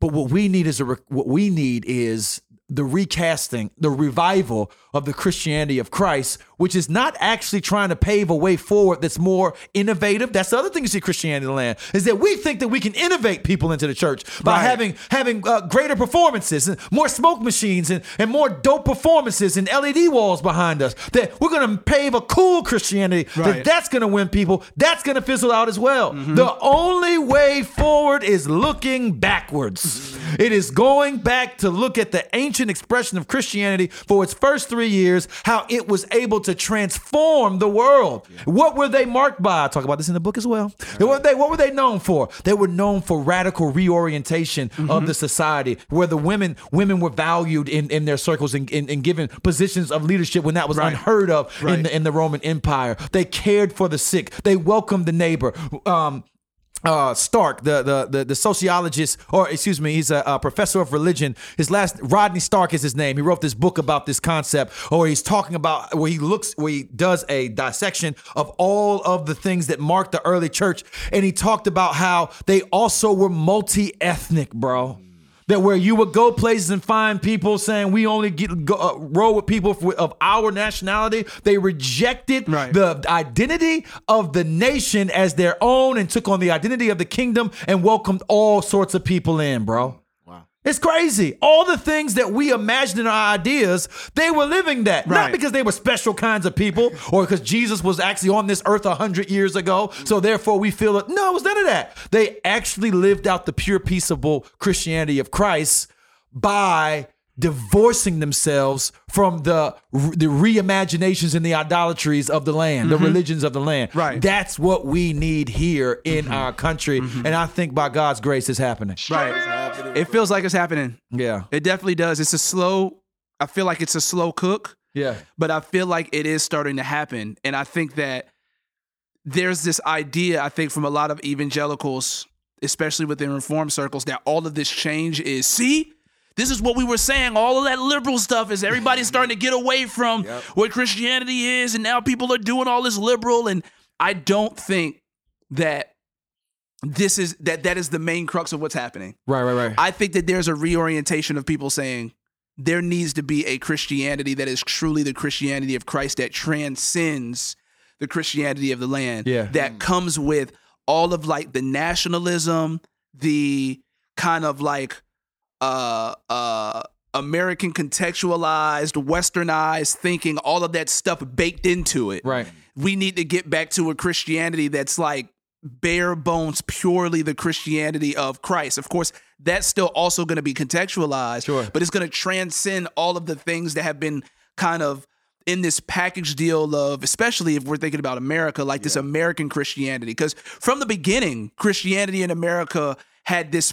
Speaker 2: But what we need is a what we need is the recasting, the revival of the Christianity of Christ, which is not actually trying to pave a way forward that's more innovative. That's the other thing you see Christianity in the land is that we think that we can innovate people into the church by
Speaker 3: Right.
Speaker 2: having having uh, greater performances and more smoke machines and, and more dope performances and LED walls behind us. That we're going to pave a cool Christianity that that's going to win people. That's going to fizzle out as well. The only way forward is looking backwards. It is going back to look at the ancient expression of Christianity for its first three years, how it was able to transform the world. What were they marked by? I talk about this in the book as well. What, were they, what were they known for? They were known for radical reorientation of the society, where the women women were valued in, in their circles and, and, and given positions of leadership when that was unheard of in the in the Roman Empire. They cared for the sick. They welcomed the neighbor. Um, uh, Stark, the, the the the sociologist, or excuse me, he's a, a professor of religion. His last Rodney Stark is his name. He wrote this book about this concept, or he's talking about where he looks, where he does a dissection of all of the things that marked the early church, and he talked about how they also were multi-ethnic, bro. That where you would go places and find people saying we only get go, uh, roll with people for, of our nationality. They rejected
Speaker 3: Right.
Speaker 2: the identity of the nation as their own and took on the identity of the kingdom and welcomed all sorts of people in, bro. It's crazy. All the things that we imagine in our ideas, they were living that. Not because they were special kinds of people or because Jesus was actually on this earth a hundred years ago. So therefore we feel it. No, it was none of that. They actually lived out the pure, peaceable Christianity of Christ by divorcing themselves from the the reimaginations and the idolatries of the land, the mm-hmm. religions of the land.
Speaker 3: Right.
Speaker 2: That's what we need here in mm-hmm. our country. Mm-hmm. And I think by God's grace it's happening.
Speaker 3: Right. It feels like it's happening.
Speaker 2: Yeah.
Speaker 3: It definitely does. It's a slow. I feel like it's a slow cook.
Speaker 2: Yeah.
Speaker 3: but I feel like it is starting to happen. And I think that there's this idea, I think, from a lot of evangelicals, especially within reform circles, that all of this change is see, this is what we were saying. All of that liberal stuff is everybody's [laughs] starting to get away from what Christianity is, and now people are doing all this liberal. And I don't think that this is that that is the main crux of what's happening.
Speaker 2: Right, right, right.
Speaker 3: I think that there's a reorientation of people saying there needs to be a Christianity that is truly the Christianity of Christ that transcends the Christianity of the land.
Speaker 2: Yeah.
Speaker 3: That mm. comes with all of like the nationalism, the kind of like uh uh American contextualized, westernized thinking, all of that stuff baked into it
Speaker 2: right.
Speaker 3: we need to get back to a Christianity that's like bare bones, purely the Christianity of Christ. Of course, that's still also going to be contextualized,
Speaker 2: Sure.
Speaker 3: but it's going to transcend all of the things that have been kind of in this package deal of, especially if we're thinking about America, like this American Christianity. Because from the beginning, Christianity in America had this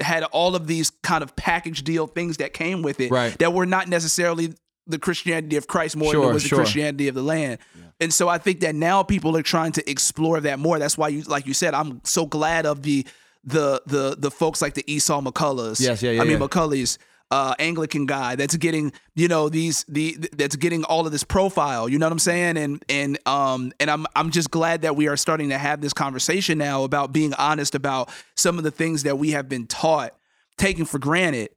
Speaker 3: had all of these kind of package deal things that came with it
Speaker 2: Right.
Speaker 3: that were not necessarily the Christianity of Christ more than it was
Speaker 2: sure.
Speaker 3: the Christianity of the land. And so I think that now people are trying to explore that more. That's why you like you said, I'm so glad of the the the the folks like the Esau McCaulleys.
Speaker 2: Yes, yeah, yeah,
Speaker 3: I mean
Speaker 2: yeah.
Speaker 3: McCaulley's uh Anglican guy that's getting, you know, these the that's getting all of this profile. You know what I'm saying? And and um and I'm I'm just glad that we are starting to have this conversation now about being honest about some of the things that we have been taught, taken for granted.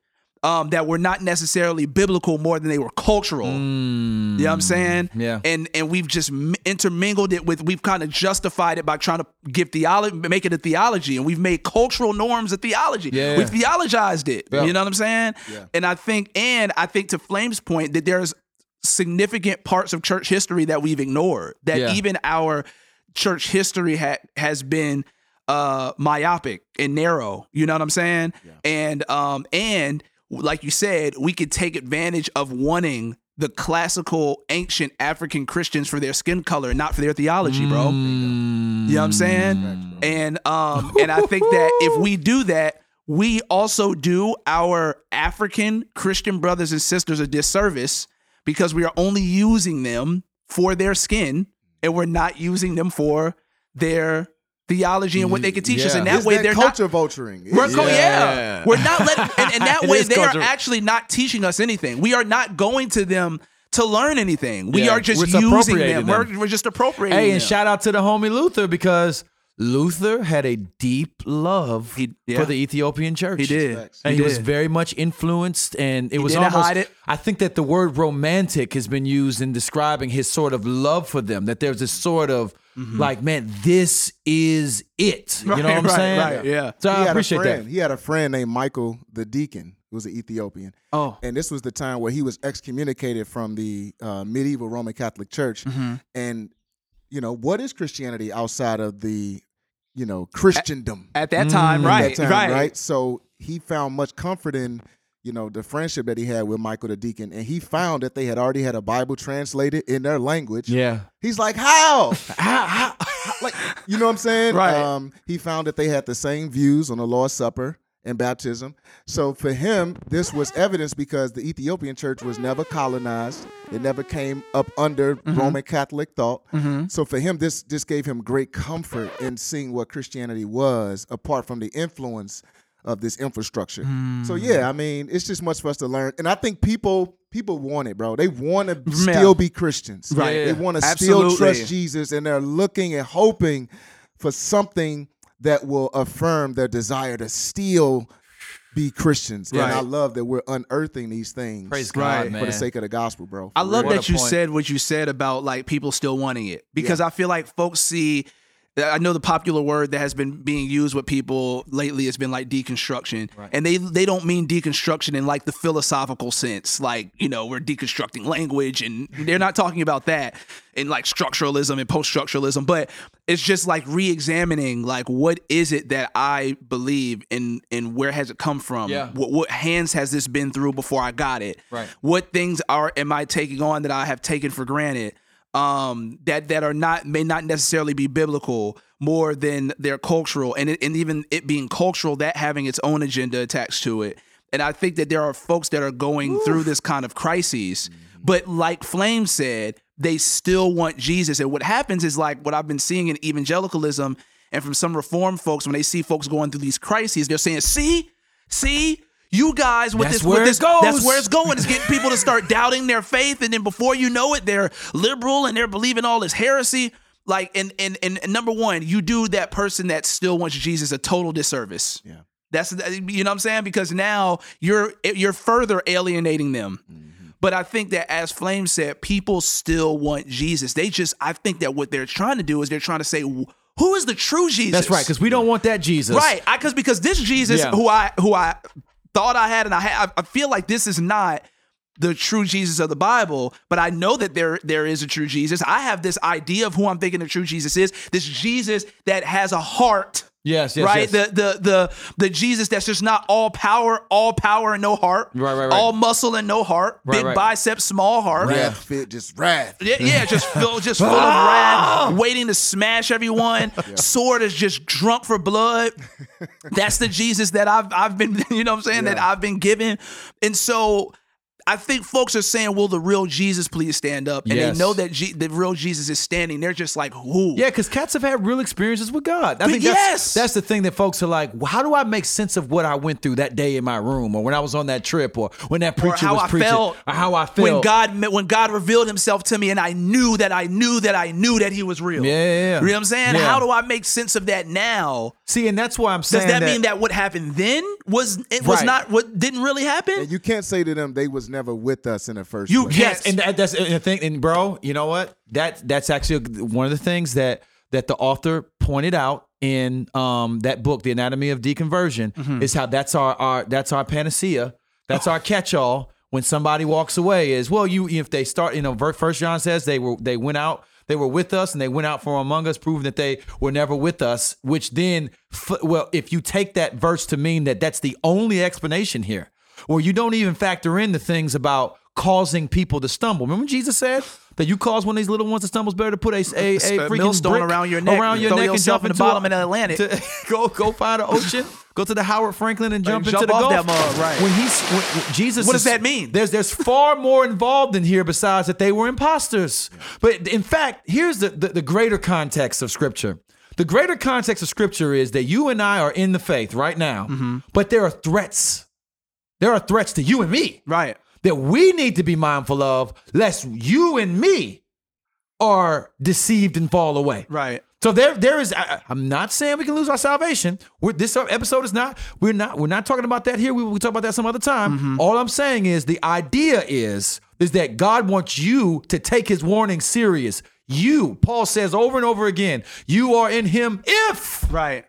Speaker 3: Um, that were not necessarily biblical more than they were cultural. You know what I'm saying?
Speaker 2: Yeah.
Speaker 3: And and we've just m- intermingled it with we've kind of justified it by trying to give theology, make it a theology, and we've made cultural norms a theology.
Speaker 2: Yeah.
Speaker 3: We've theologized it.
Speaker 2: Yeah.
Speaker 3: You know what I'm saying? Yeah. And I think, and I think to Flame's point that there's significant parts of church history that we've ignored. That
Speaker 2: Yeah.
Speaker 3: even our church history ha- has been uh myopic and narrow. You know what I'm saying? yeah. And um and like you said, we could take advantage of wanting the classical ancient African Christians for their skin color, not for their theology, bro. You know what I'm saying? And um and I think that if we do that, we also do our African Christian brothers and sisters a disservice because we are only using them for their skin and we're not using them for their theology and what they can teach us. And that
Speaker 5: It's
Speaker 3: way
Speaker 5: that
Speaker 3: they're
Speaker 5: culture
Speaker 3: not
Speaker 5: vulturing.
Speaker 3: we're co- yeah.
Speaker 2: Yeah.
Speaker 3: We're not letting, and, and [laughs] that way they
Speaker 2: culture.
Speaker 3: are actually not teaching us anything. We are not going to them to learn anything. We
Speaker 2: Yeah,
Speaker 3: are just
Speaker 2: we're
Speaker 3: using them.
Speaker 2: them.
Speaker 3: We're, we're just appropriating
Speaker 2: Hey, and
Speaker 3: them.
Speaker 2: shout out to the homie Luther because Luther had a deep love
Speaker 3: He- yeah.
Speaker 2: for the Ethiopian church.
Speaker 3: He did.
Speaker 2: And
Speaker 3: He
Speaker 2: he, was very much influenced, and it was
Speaker 3: didn't
Speaker 2: almost.
Speaker 3: hide it.
Speaker 2: I think that the word romantic has been used in describing his sort of love for them. That there's this sort of like, man, this is it. you know what I'm
Speaker 3: Mm-hmm. Right,
Speaker 2: saying?
Speaker 3: right, yeah.
Speaker 2: So
Speaker 5: he
Speaker 2: I
Speaker 5: had
Speaker 2: appreciate
Speaker 5: a friend.
Speaker 2: that.
Speaker 5: He had a friend named Michael the Deacon, who was an Ethiopian.
Speaker 3: Oh.
Speaker 5: And this was the time where he was excommunicated from the uh, medieval Roman Catholic Church.
Speaker 3: Mm-hmm.
Speaker 5: And, you know, what is Christianity outside of the, you know, Christendom?
Speaker 3: At that time,
Speaker 2: Mm.
Speaker 3: right,
Speaker 5: at that time,
Speaker 3: right,
Speaker 5: right? So he found much comfort in, you know, the friendship that he had with Michael the deacon, and he found that they had already had a Bible translated in their language.
Speaker 2: Yeah.
Speaker 5: He's like, how? [laughs] how, how, [laughs] Like, you know what I'm saying?
Speaker 3: Right.
Speaker 5: Um, he found that they had the same views on the Lord's Supper and baptism. So for him, this was evidence because the Ethiopian church was never colonized. It never came up under Roman Catholic thought. So for him, this this gave him great comfort in seeing what Christianity was, apart from the influence of this infrastructure. So hmm. yeah, I mean, it's just much for us to learn. And I think people people want it, bro. They want to still be Christians.
Speaker 2: Right.
Speaker 5: They want to still trust Jesus and they're looking and hoping for something that will affirm their desire to still be Christians.
Speaker 3: Right.
Speaker 5: And I love that we're unearthing these things
Speaker 2: Praise God,
Speaker 3: Right.
Speaker 2: man.
Speaker 5: for the sake of the gospel, bro.
Speaker 3: I love
Speaker 2: What
Speaker 3: that you
Speaker 2: point.
Speaker 3: said what you said about like people still wanting it because I feel like folks see. I know the popular word that has been being used with people lately has been like deconstruction, and they they don't mean deconstruction in like the philosophical sense, like you know we're deconstructing language, and they're not talking about that in like structuralism and post structuralism, but it's just like re-examining like what is it that I believe and and where has it come from?
Speaker 2: Yeah.
Speaker 3: What what hands has this been through before I got it?
Speaker 2: Right.
Speaker 3: What things are am I taking on that I have taken for granted? Um, that that are not may not necessarily be biblical more than they're cultural, and it, and even it being cultural, that having its own agenda attached to it. And I think that there are folks that are going through this kind of crises, but like Flame said, they still want Jesus. And what happens is like what I've been seeing in evangelicalism and from some reform folks when they see folks going through these crises, they're saying, "See, see." You guys with
Speaker 2: That's
Speaker 3: this, with
Speaker 2: it
Speaker 3: this,
Speaker 2: goes.
Speaker 3: that's where it's going. It's getting people to start [laughs] doubting their faith, and then before you know it, they're liberal and they're believing all this heresy. Like, and and and, number one, you do that person that still wants Jesus a total disservice.
Speaker 5: Yeah.
Speaker 3: That's you know what I'm saying because now you're you're further alienating them.
Speaker 2: Mm-hmm.
Speaker 3: But I think that as Flame said, people still want Jesus. They just I think that what they're trying to do is they're trying to say who is the true Jesus.
Speaker 2: That's right, because we don't want that Jesus.
Speaker 3: Right. I cause because this Jesus
Speaker 2: Yeah.
Speaker 3: who I who I thought I had and I had I feel like this is not the true Jesus of the Bible, but I know that there there is a true Jesus. I have this idea of who I'm thinking the true Jesus is. This Jesus that has a heart.
Speaker 2: Yes, yes,
Speaker 3: right.
Speaker 2: yes.
Speaker 3: The the the the Jesus that's just not all power, all power and no heart.
Speaker 2: Right, right, right.
Speaker 3: All muscle and no heart.
Speaker 2: Right,
Speaker 3: Big
Speaker 2: right.
Speaker 3: bicep, small heart.
Speaker 5: Wrath fit, just wrath.
Speaker 3: Yeah, yeah, just [laughs] full, just full of ah! wrath, waiting to smash everyone. [laughs] Sword is just drunk for blood. [laughs] That's the Jesus that I've I've been, you know what I'm saying, that I've been given. And so I think folks are saying, "Will the real Jesus please stand up?" And
Speaker 2: Yes.
Speaker 3: they know that G- the real Jesus is standing. They're just like, "Who?"
Speaker 2: Yeah, because cats have had real experiences with God. I
Speaker 3: But
Speaker 2: think that's,
Speaker 3: yes!
Speaker 2: that's the thing that folks are like, well, how do I make sense of what I went through that day in my room, or when I was on that trip, or when that
Speaker 3: Or
Speaker 2: preacher
Speaker 3: how
Speaker 2: was
Speaker 3: I
Speaker 2: preaching,
Speaker 3: felt
Speaker 2: or how I felt
Speaker 3: when God when God revealed Himself to me, and I knew that I knew that I knew that He was real.
Speaker 2: Yeah, yeah, yeah.
Speaker 3: You know what I'm saying?
Speaker 2: Yeah.
Speaker 3: How do I make sense of that now?
Speaker 2: See, and that's why I'm saying.
Speaker 3: Does
Speaker 2: saying
Speaker 3: that, mean that what happened then was it was
Speaker 2: Right.
Speaker 3: not what didn't really happen?
Speaker 5: And you can't say to them they was never with us in the first
Speaker 3: You
Speaker 5: place.
Speaker 2: Yes,
Speaker 3: Yes.
Speaker 2: and that, that's and the thing. And bro, you know what? That that's actually one of the things that that the author pointed out in um that book, The Anatomy of Deconversion,
Speaker 3: Mm-hmm.
Speaker 2: is how that's our our that's our panacea. That's our catch-all when somebody walks away. Is well, you if they start, you know, First John says they were they went out. They were with us and they went out from among us, proving that they were never with us. Which then, well, if you take that verse to mean that that's the only explanation here, where you don't even factor in the things about causing people to stumble. Remember Jesus said that you cause one of these little ones to stumble? It's better to put a a, [laughs] a freaking
Speaker 3: millstone around your neck,
Speaker 2: around your neck, and jump
Speaker 3: in the bottom
Speaker 2: a-
Speaker 3: of the Atlantic.
Speaker 2: to- [laughs] [laughs] go go find an ocean. Go to the Howard Frankland and jump
Speaker 3: jump
Speaker 2: into the Gulf.
Speaker 3: mug, right.
Speaker 2: When he's when, when Jesus,
Speaker 3: What does
Speaker 2: is-
Speaker 3: that mean?
Speaker 2: There's there's far more involved in here besides that they were imposters. But in fact, here's the, the the greater context of Scripture. The greater context of Scripture is that you and I are in the faith right now,
Speaker 3: Mm-hmm.
Speaker 2: but there are threats. There are threats to you and me
Speaker 3: right.
Speaker 2: that we need to be mindful of, lest you and me are deceived and fall away.
Speaker 3: Right.
Speaker 2: So there, there is. I, I'm not saying we can lose our salvation. We're, this episode is not. We're not. We're not talking about that here. We will talk about that some other time. Mm-hmm. All I'm saying is the idea is is that God wants you to take His warning serious. You, Paul says over and over again, you are in Him if
Speaker 3: Right.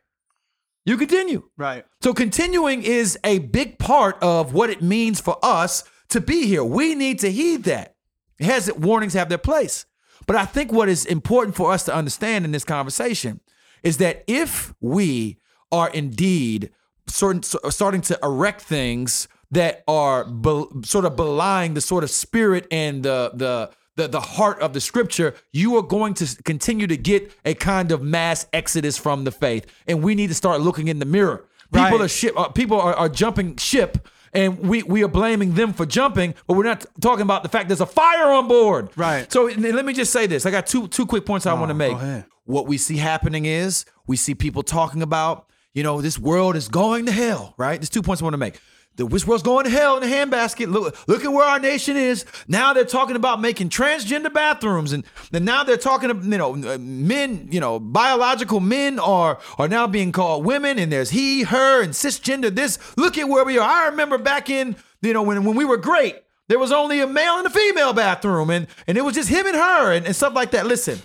Speaker 2: You continue.
Speaker 3: Right.
Speaker 2: So continuing is a big part of what it means for us to be here. We need to heed that. It has warnings have their place. But I think what is important for us to understand in this conversation is that if we are indeed certain, starting to erect things that are bel sort of belying the sort of spirit and the the the, the heart of the scripture, you are going to continue to get a kind of mass exodus from the faith. And we need to start looking in the mirror. People
Speaker 3: Right.
Speaker 2: are ship, uh, people are, are jumping ship and we, we are blaming them for jumping, but we're not talking about the fact there's a fire on board.
Speaker 3: Right.
Speaker 2: So let me just say this. I got two two quick points I want to make. What we see happening is we see people talking about, you know, this world is going to hell, right? There's two points I want to make. The this world's going to hell in the handbasket. Look, look at where our nation is. Now they're talking about making transgender bathrooms, and, and now they're talking, you know, uh, men, you know, biological men are are now being called women, and there's he, her, and cisgender. This. Look at where we are. I remember back in, you know, when when we were great, there was only a male and a female bathroom, and and it was just him and her, and, and stuff like that. Listen,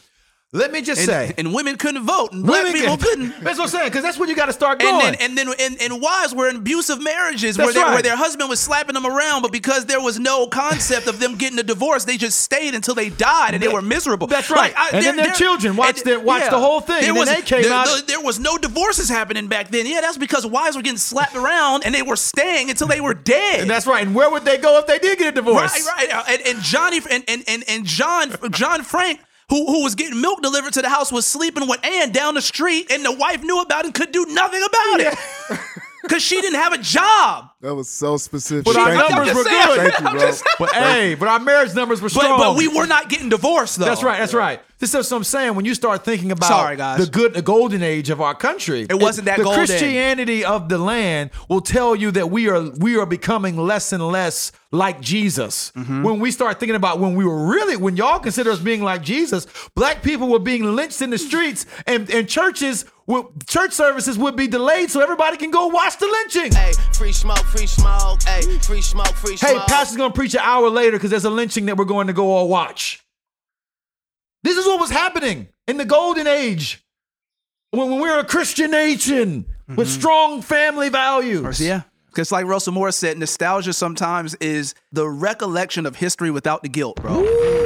Speaker 2: let me just
Speaker 3: And,
Speaker 2: say,
Speaker 3: and women couldn't vote, and black
Speaker 2: women
Speaker 3: people couldn't. [laughs]
Speaker 2: That's what I'm saying, because that's when you got to start going.
Speaker 3: And then, and then, and, and wives were in abusive marriages
Speaker 2: That's
Speaker 3: where, they,
Speaker 2: right.
Speaker 3: where their husband was slapping them around, but because there was no concept of them getting a divorce, they just stayed until they died, and they were miserable.
Speaker 2: That's right. And then their children watched the- watched the whole thing,
Speaker 3: There was,
Speaker 2: they came
Speaker 3: there,
Speaker 2: out-
Speaker 3: there- there was no divorces happening back then. Yeah, that's because wives were getting slapped around, and they were staying until they were dead.
Speaker 2: And that's right. And where would they go if they did get a divorce?
Speaker 3: Right, right. And, and Johnny and, and, and John John Frank, who, who was getting milk delivered to the house, was sleeping with Ann down the street, and the wife knew about it and could do nothing about it. [laughs] Cause she didn't have a job.
Speaker 5: That was so specific.
Speaker 2: But our
Speaker 5: Thank you.
Speaker 2: numbers were
Speaker 3: saying.
Speaker 2: good.
Speaker 5: Thank you,
Speaker 3: I'm
Speaker 5: bro.
Speaker 3: just-
Speaker 2: But hey, but our marriage numbers were
Speaker 3: But,
Speaker 2: strong.
Speaker 3: but we were not getting divorced though.
Speaker 2: That's right. That's right. This is what I'm saying. When you start thinking about
Speaker 3: Sorry, guys.
Speaker 2: the good, the golden age of our country,
Speaker 3: It wasn't that
Speaker 2: the
Speaker 3: golden.
Speaker 2: Christianity of the land will tell you that we are we are becoming less and less like Jesus.
Speaker 3: Mm-hmm.
Speaker 2: When we start thinking about when we were really, when y'all consider us being like Jesus, black people were being lynched in the streets, and and churches, would, church services would be delayed so everybody can go watch the lynching.
Speaker 6: Hey, free smoke, free smoke. Hey, free smoke, free smoke.
Speaker 2: Hey, pastor's gonna preach an hour later because there's a lynching that we're going to go all watch. This is what was happening in the golden age when, when we were a Christian nation with mm-hmm. strong family values.
Speaker 3: Yeah. Because like Russell Moore said, nostalgia sometimes is the recollection of history without the guilt, bro.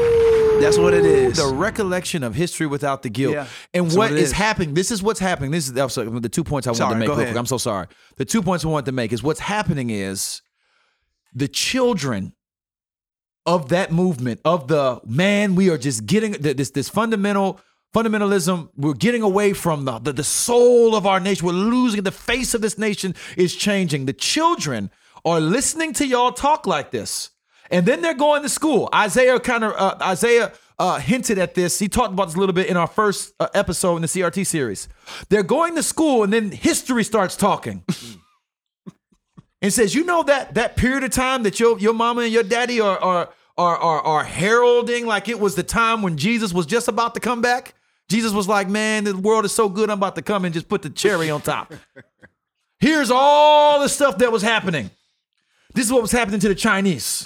Speaker 3: That's what it is.
Speaker 2: The recollection of history without the guilt.
Speaker 3: Yeah,
Speaker 2: And what
Speaker 3: what
Speaker 2: is
Speaker 3: is.
Speaker 2: happening, this is what's happening. This is was the two points I wanted to make
Speaker 3: go
Speaker 2: real
Speaker 3: ahead.
Speaker 2: quick. I'm so sorry. The two points I wanted to make is what's happening is the children of that movement of the man we are just getting this this fundamental fundamentalism we're getting away from the, the the soul of our nation we're losing the face of this nation is changing the children are listening to y'all talk like this and then they're going to school isaiah kind of uh, isaiah uh, hinted at this he talked about this a little bit in our first uh, episode in the crt series they're going to school and then history starts talking [laughs] and says, you know that that period of time that your your mama and your daddy are are are are, are heralding like it was the time when Jesus was just about to come back. Jesus was like, man, the world is so good, I'm about to come and just put the cherry on top. [laughs] Here's all the stuff that was happening. This is what was happening to the Chinese.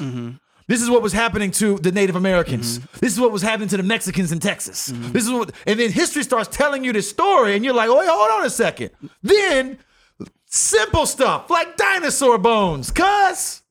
Speaker 2: This is what was happening to the Native Americans. This is what was happening to the Mexicans in Texas. This is what, and then history starts telling you this story, and you're like, oh, wait, hold on a second. Then simple stuff like dinosaur bones, cuz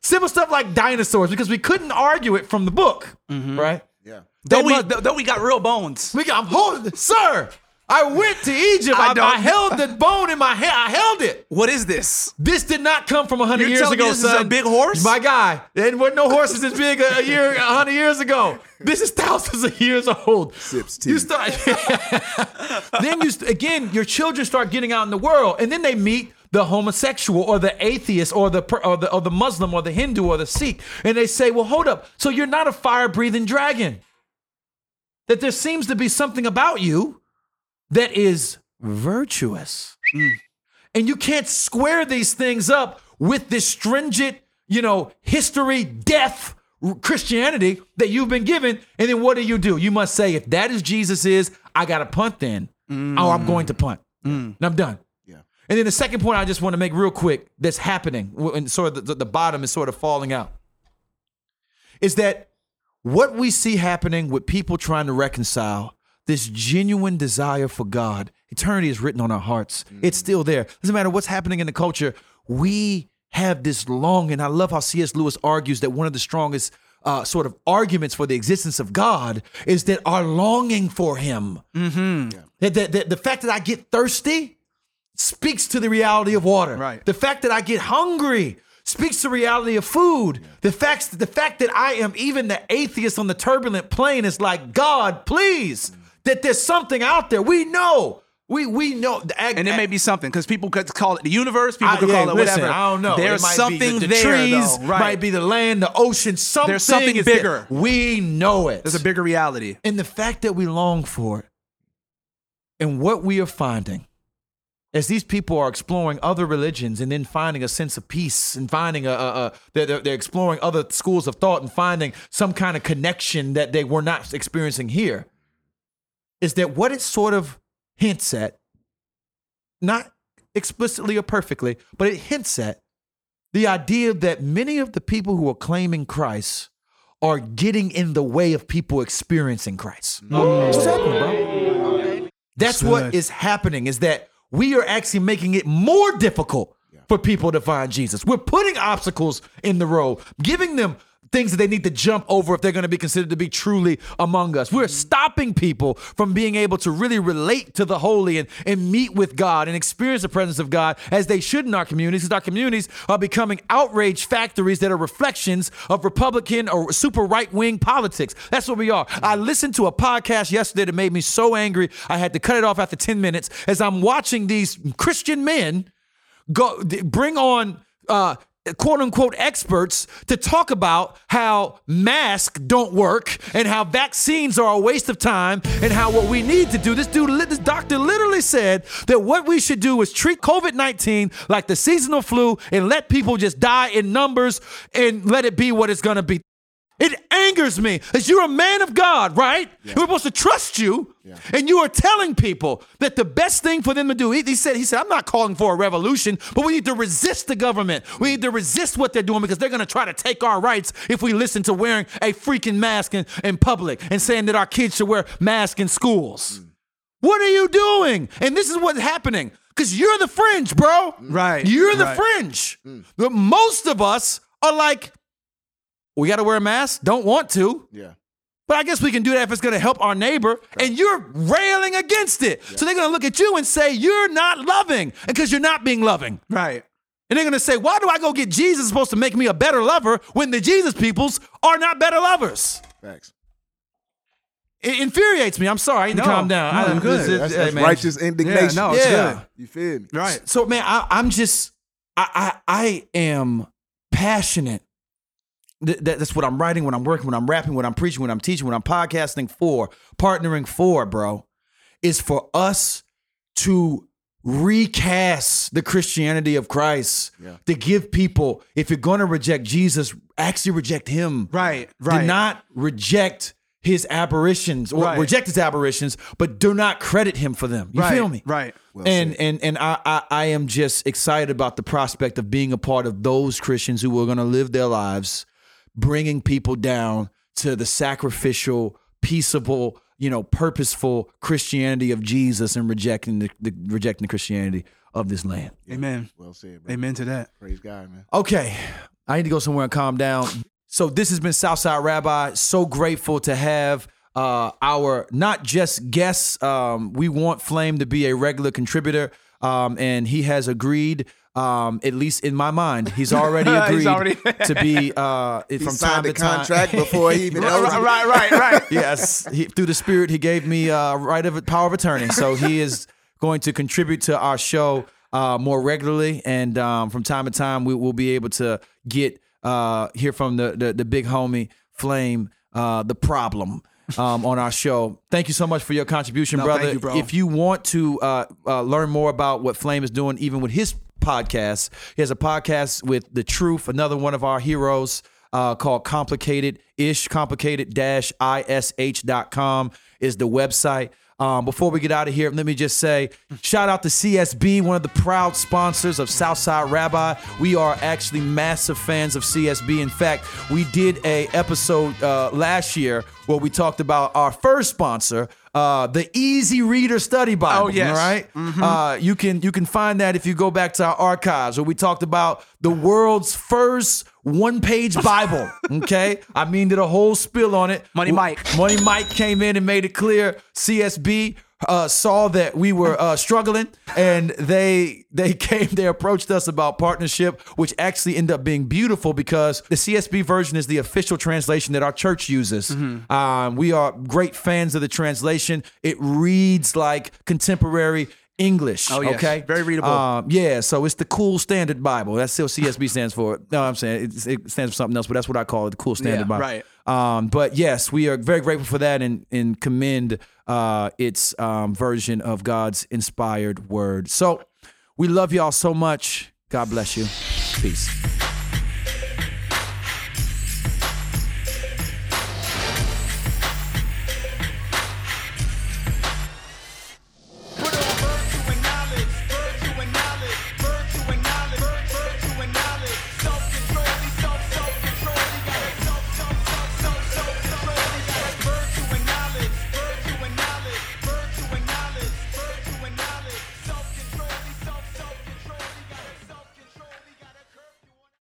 Speaker 2: simple stuff like dinosaurs, because we couldn't argue it from the book, mm-hmm. right?
Speaker 5: Yeah.
Speaker 3: though, we,
Speaker 2: must-
Speaker 3: though we got real bones.
Speaker 2: we got, I'm holding, sir. I went to Egypt.
Speaker 3: I
Speaker 2: I, I, held the bone in my hand. I held it.
Speaker 3: What is this?
Speaker 2: This did not come from 100
Speaker 3: You're
Speaker 2: years ago,
Speaker 3: this is a big horse?
Speaker 2: My guy. There wasn't no horses as big a, a year, 100 years ago. This is thousands of years old.
Speaker 5: Sips
Speaker 2: You
Speaker 5: tea.
Speaker 2: start. [laughs] then you st- again, your children start getting out in the world, and then they meet the homosexual or the atheist or the per- or the or the Muslim or the Hindu or the Sikh, and they say, "Well, hold up. So you're not a fire breathing dragon. That there seems to be something about you that is virtuous." Mm. And you can't square these things up with this stringent, you know, history, death, Christianity that you've been given. And then what do you do? You must say, if that is Jesus is, I got to punt then. Mm. Oh, I'm going to punt. Mm. And I'm done.
Speaker 5: Yeah.
Speaker 2: And then the second point I just want to make real quick that's happening, and sort of the, the bottom is sort of falling out, is that what we see happening with people trying to reconcile this genuine desire for God, eternity is written on our hearts. It's mm. still there. Doesn't matter what's happening in the culture. We have this longing. I love how C.S. Lewis argues that one of the strongest uh, sort of arguments for the existence of God is that our longing for Him. Mm-hmm. That, that, that the fact that I get thirsty speaks to the reality of water.
Speaker 3: Right.
Speaker 2: The fact that I get hungry speaks to reality of food. The fact, the fact that I am even the atheist on the turbulent plane is like, God, please, mm. That there's something out there. We know. We we know.
Speaker 3: And it may be something because people could call it the universe. People
Speaker 2: I,
Speaker 3: could
Speaker 2: yeah,
Speaker 3: call it
Speaker 2: listen,
Speaker 3: whatever.
Speaker 2: I don't know.
Speaker 3: There's something
Speaker 2: be the, the
Speaker 3: there,
Speaker 2: trees,
Speaker 3: though. Right.
Speaker 2: might be the land, the ocean. Something there's
Speaker 3: something
Speaker 2: is there.
Speaker 3: bigger.
Speaker 2: We know it.
Speaker 3: There's a bigger reality.
Speaker 2: and the fact that we long for it, and what we are finding, as these people are exploring other religions and then finding a sense of peace and finding a, a, a they're they're exploring other schools of thought and finding some kind of connection that they were not experiencing here, is that what it sort of hints at, not explicitly or perfectly, but it hints at the idea that many of the people who are claiming Christ are getting in the way of people experiencing Christ. What's happening, bro. That's what is happening is that we are actually making it more difficult for people to find Jesus. We're putting obstacles in the road, giving them things that they need to jump over if they're going to be considered to be truly among us. We're stopping people from being able to really relate to the holy and, and meet with God and experience the presence of God as they should in our communities, because our communities are becoming outrage factories that are reflections of Republican or super right wing politics. That's what we are. I listened to a podcast yesterday that made me so angry, I had to cut it off after 10 minutes as I'm watching these Christian men go bring on uh quote unquote experts to talk about how masks don't work and how vaccines are a waste of time and how what we need to do this dude this doctor literally said that what we should do is treat covid-19 like the seasonal flu and let people just die in numbers and let it be what it's going to be it angers me as you're a man of God, right? We're supposed to trust you, and you are telling people that the best thing for them to do. He, he said, "He said, I'm not calling for a revolution, but we need to resist the government. We need to resist what they're doing because they're going to try to take our rights if we listen to wearing a freaking mask in, in public and saying that our kids should wear masks in schools. Hmm. What are you doing? And this is what's happening because you're the fringe, bro. Hmm.
Speaker 3: Right,
Speaker 2: You're the
Speaker 3: right.
Speaker 2: fringe. Hmm. The most of us are like, we got to wear a mask. Don't want to.
Speaker 5: Yeah.
Speaker 2: But I guess we can do that if it's going to help our neighbor, and you're railing against it. So they're going to look at you and say, You're not loving because you're not being loving.
Speaker 3: Right.
Speaker 2: And they're going to say, Why do I go get Jesus supposed to make me a better lover when the Jesus peoples are not better lovers?
Speaker 5: Facts.
Speaker 2: It infuriates me. I'm sorry. I need
Speaker 3: No,
Speaker 2: to calm down.
Speaker 3: no,
Speaker 2: I-
Speaker 3: I'm good.
Speaker 2: this is-
Speaker 5: That's,
Speaker 2: hey,
Speaker 5: that's
Speaker 2: man.
Speaker 5: righteous indignation.
Speaker 3: no, it's
Speaker 2: Yeah.
Speaker 3: good.
Speaker 5: You feel me?
Speaker 3: Right.
Speaker 2: So, man, I, I'm just, I, I, I am passionate. Th- that's what I'm writing, when I'm working, when I'm rapping, when I'm preaching, when I'm teaching, when I'm podcasting for, partnering for, bro, is for us to recast the Christianity of Christ. To give people, if you're going to reject Jesus, actually reject him.
Speaker 3: Right, right.
Speaker 2: Do not reject his aberrations or
Speaker 3: Right.
Speaker 2: reject his aberrations, but do not credit him for them. You
Speaker 3: right.
Speaker 2: feel me?
Speaker 3: Right.
Speaker 2: and and and I, I I am just excited about the prospect of being a part of those Christians who are going to live their lives, bringing people down to the sacrificial, peaceable, you know, purposeful Christianity of Jesus and rejecting the, the rejecting the Christianity of this land.
Speaker 3: Amen.
Speaker 5: Well said, bro.
Speaker 3: Amen to that.
Speaker 5: Praise God, man.
Speaker 2: Okay, I need to go somewhere and calm down. So this has been Southside Rabbi. So grateful to have uh, our not just guests. Um, we want Flame to be a regular contributor, um, and he has agreed. Um, at least in my mind, he's [laughs] already
Speaker 3: He's
Speaker 2: agreed
Speaker 3: already-
Speaker 2: to be [laughs] uh,
Speaker 5: He
Speaker 2: from
Speaker 5: signed
Speaker 2: time
Speaker 5: the
Speaker 2: to time.
Speaker 5: contract before he even [laughs] knows.
Speaker 3: right, right, right, right.
Speaker 2: yes, he, through the Spirit, he gave me uh, right of power of attorney. So he is going to contribute to our show uh, more regularly, and um, from time to time, we will be able to get uh, hear from the, the the big homie Flame, uh, the problem. Um, on our show. Thank you so much for your contribution,
Speaker 3: No,
Speaker 2: brother.
Speaker 3: thank you, bro.
Speaker 2: If you want to uh, uh, learn more about what Flame is doing, even with his podcast, he has a podcast with The Truth, another one of our heroes, uh, called Complicated Ish, complicated dash ish.com is the website. Um, before we get out of here, let me just say shout out to CSB, one of the proud sponsors of Southside Rabbi. We are actually massive fans of CSB. In fact, we did a episode uh, last year where we talked about our first sponsor, uh, the Easy Reader Study Bible.
Speaker 3: Oh, yes.
Speaker 2: Right? Uh, you can you can find that if you go back to our archives where we talked about the world's first one-page Bible. [laughs] Okay, I mean, did a whole spill on it.
Speaker 3: Money Mike.
Speaker 2: Money Mike came in and made it clear. CSB uh, saw that we were uh, struggling, and they they [laughs] came. They approached us about partnership, which actually ended up being beautiful because the CSB version is the official translation that our church uses.
Speaker 3: Mm-hmm.
Speaker 2: Um, we are great fans of the translation. It reads like contemporary. English,
Speaker 3: Oh, yes.
Speaker 2: okay,
Speaker 3: Very readable.
Speaker 2: Um, yeah, so it's the Cool Standard Bible. That's still CSB stands for. No, I'm saying it, it stands for something else, but that's what I call it, the Cool Standard
Speaker 3: Yeah,
Speaker 2: Bible.
Speaker 3: right.
Speaker 2: Um, but yes, we are very grateful for that and, and commend uh, its um, version of God's inspired word. So we love y'all so much. God bless you. Peace.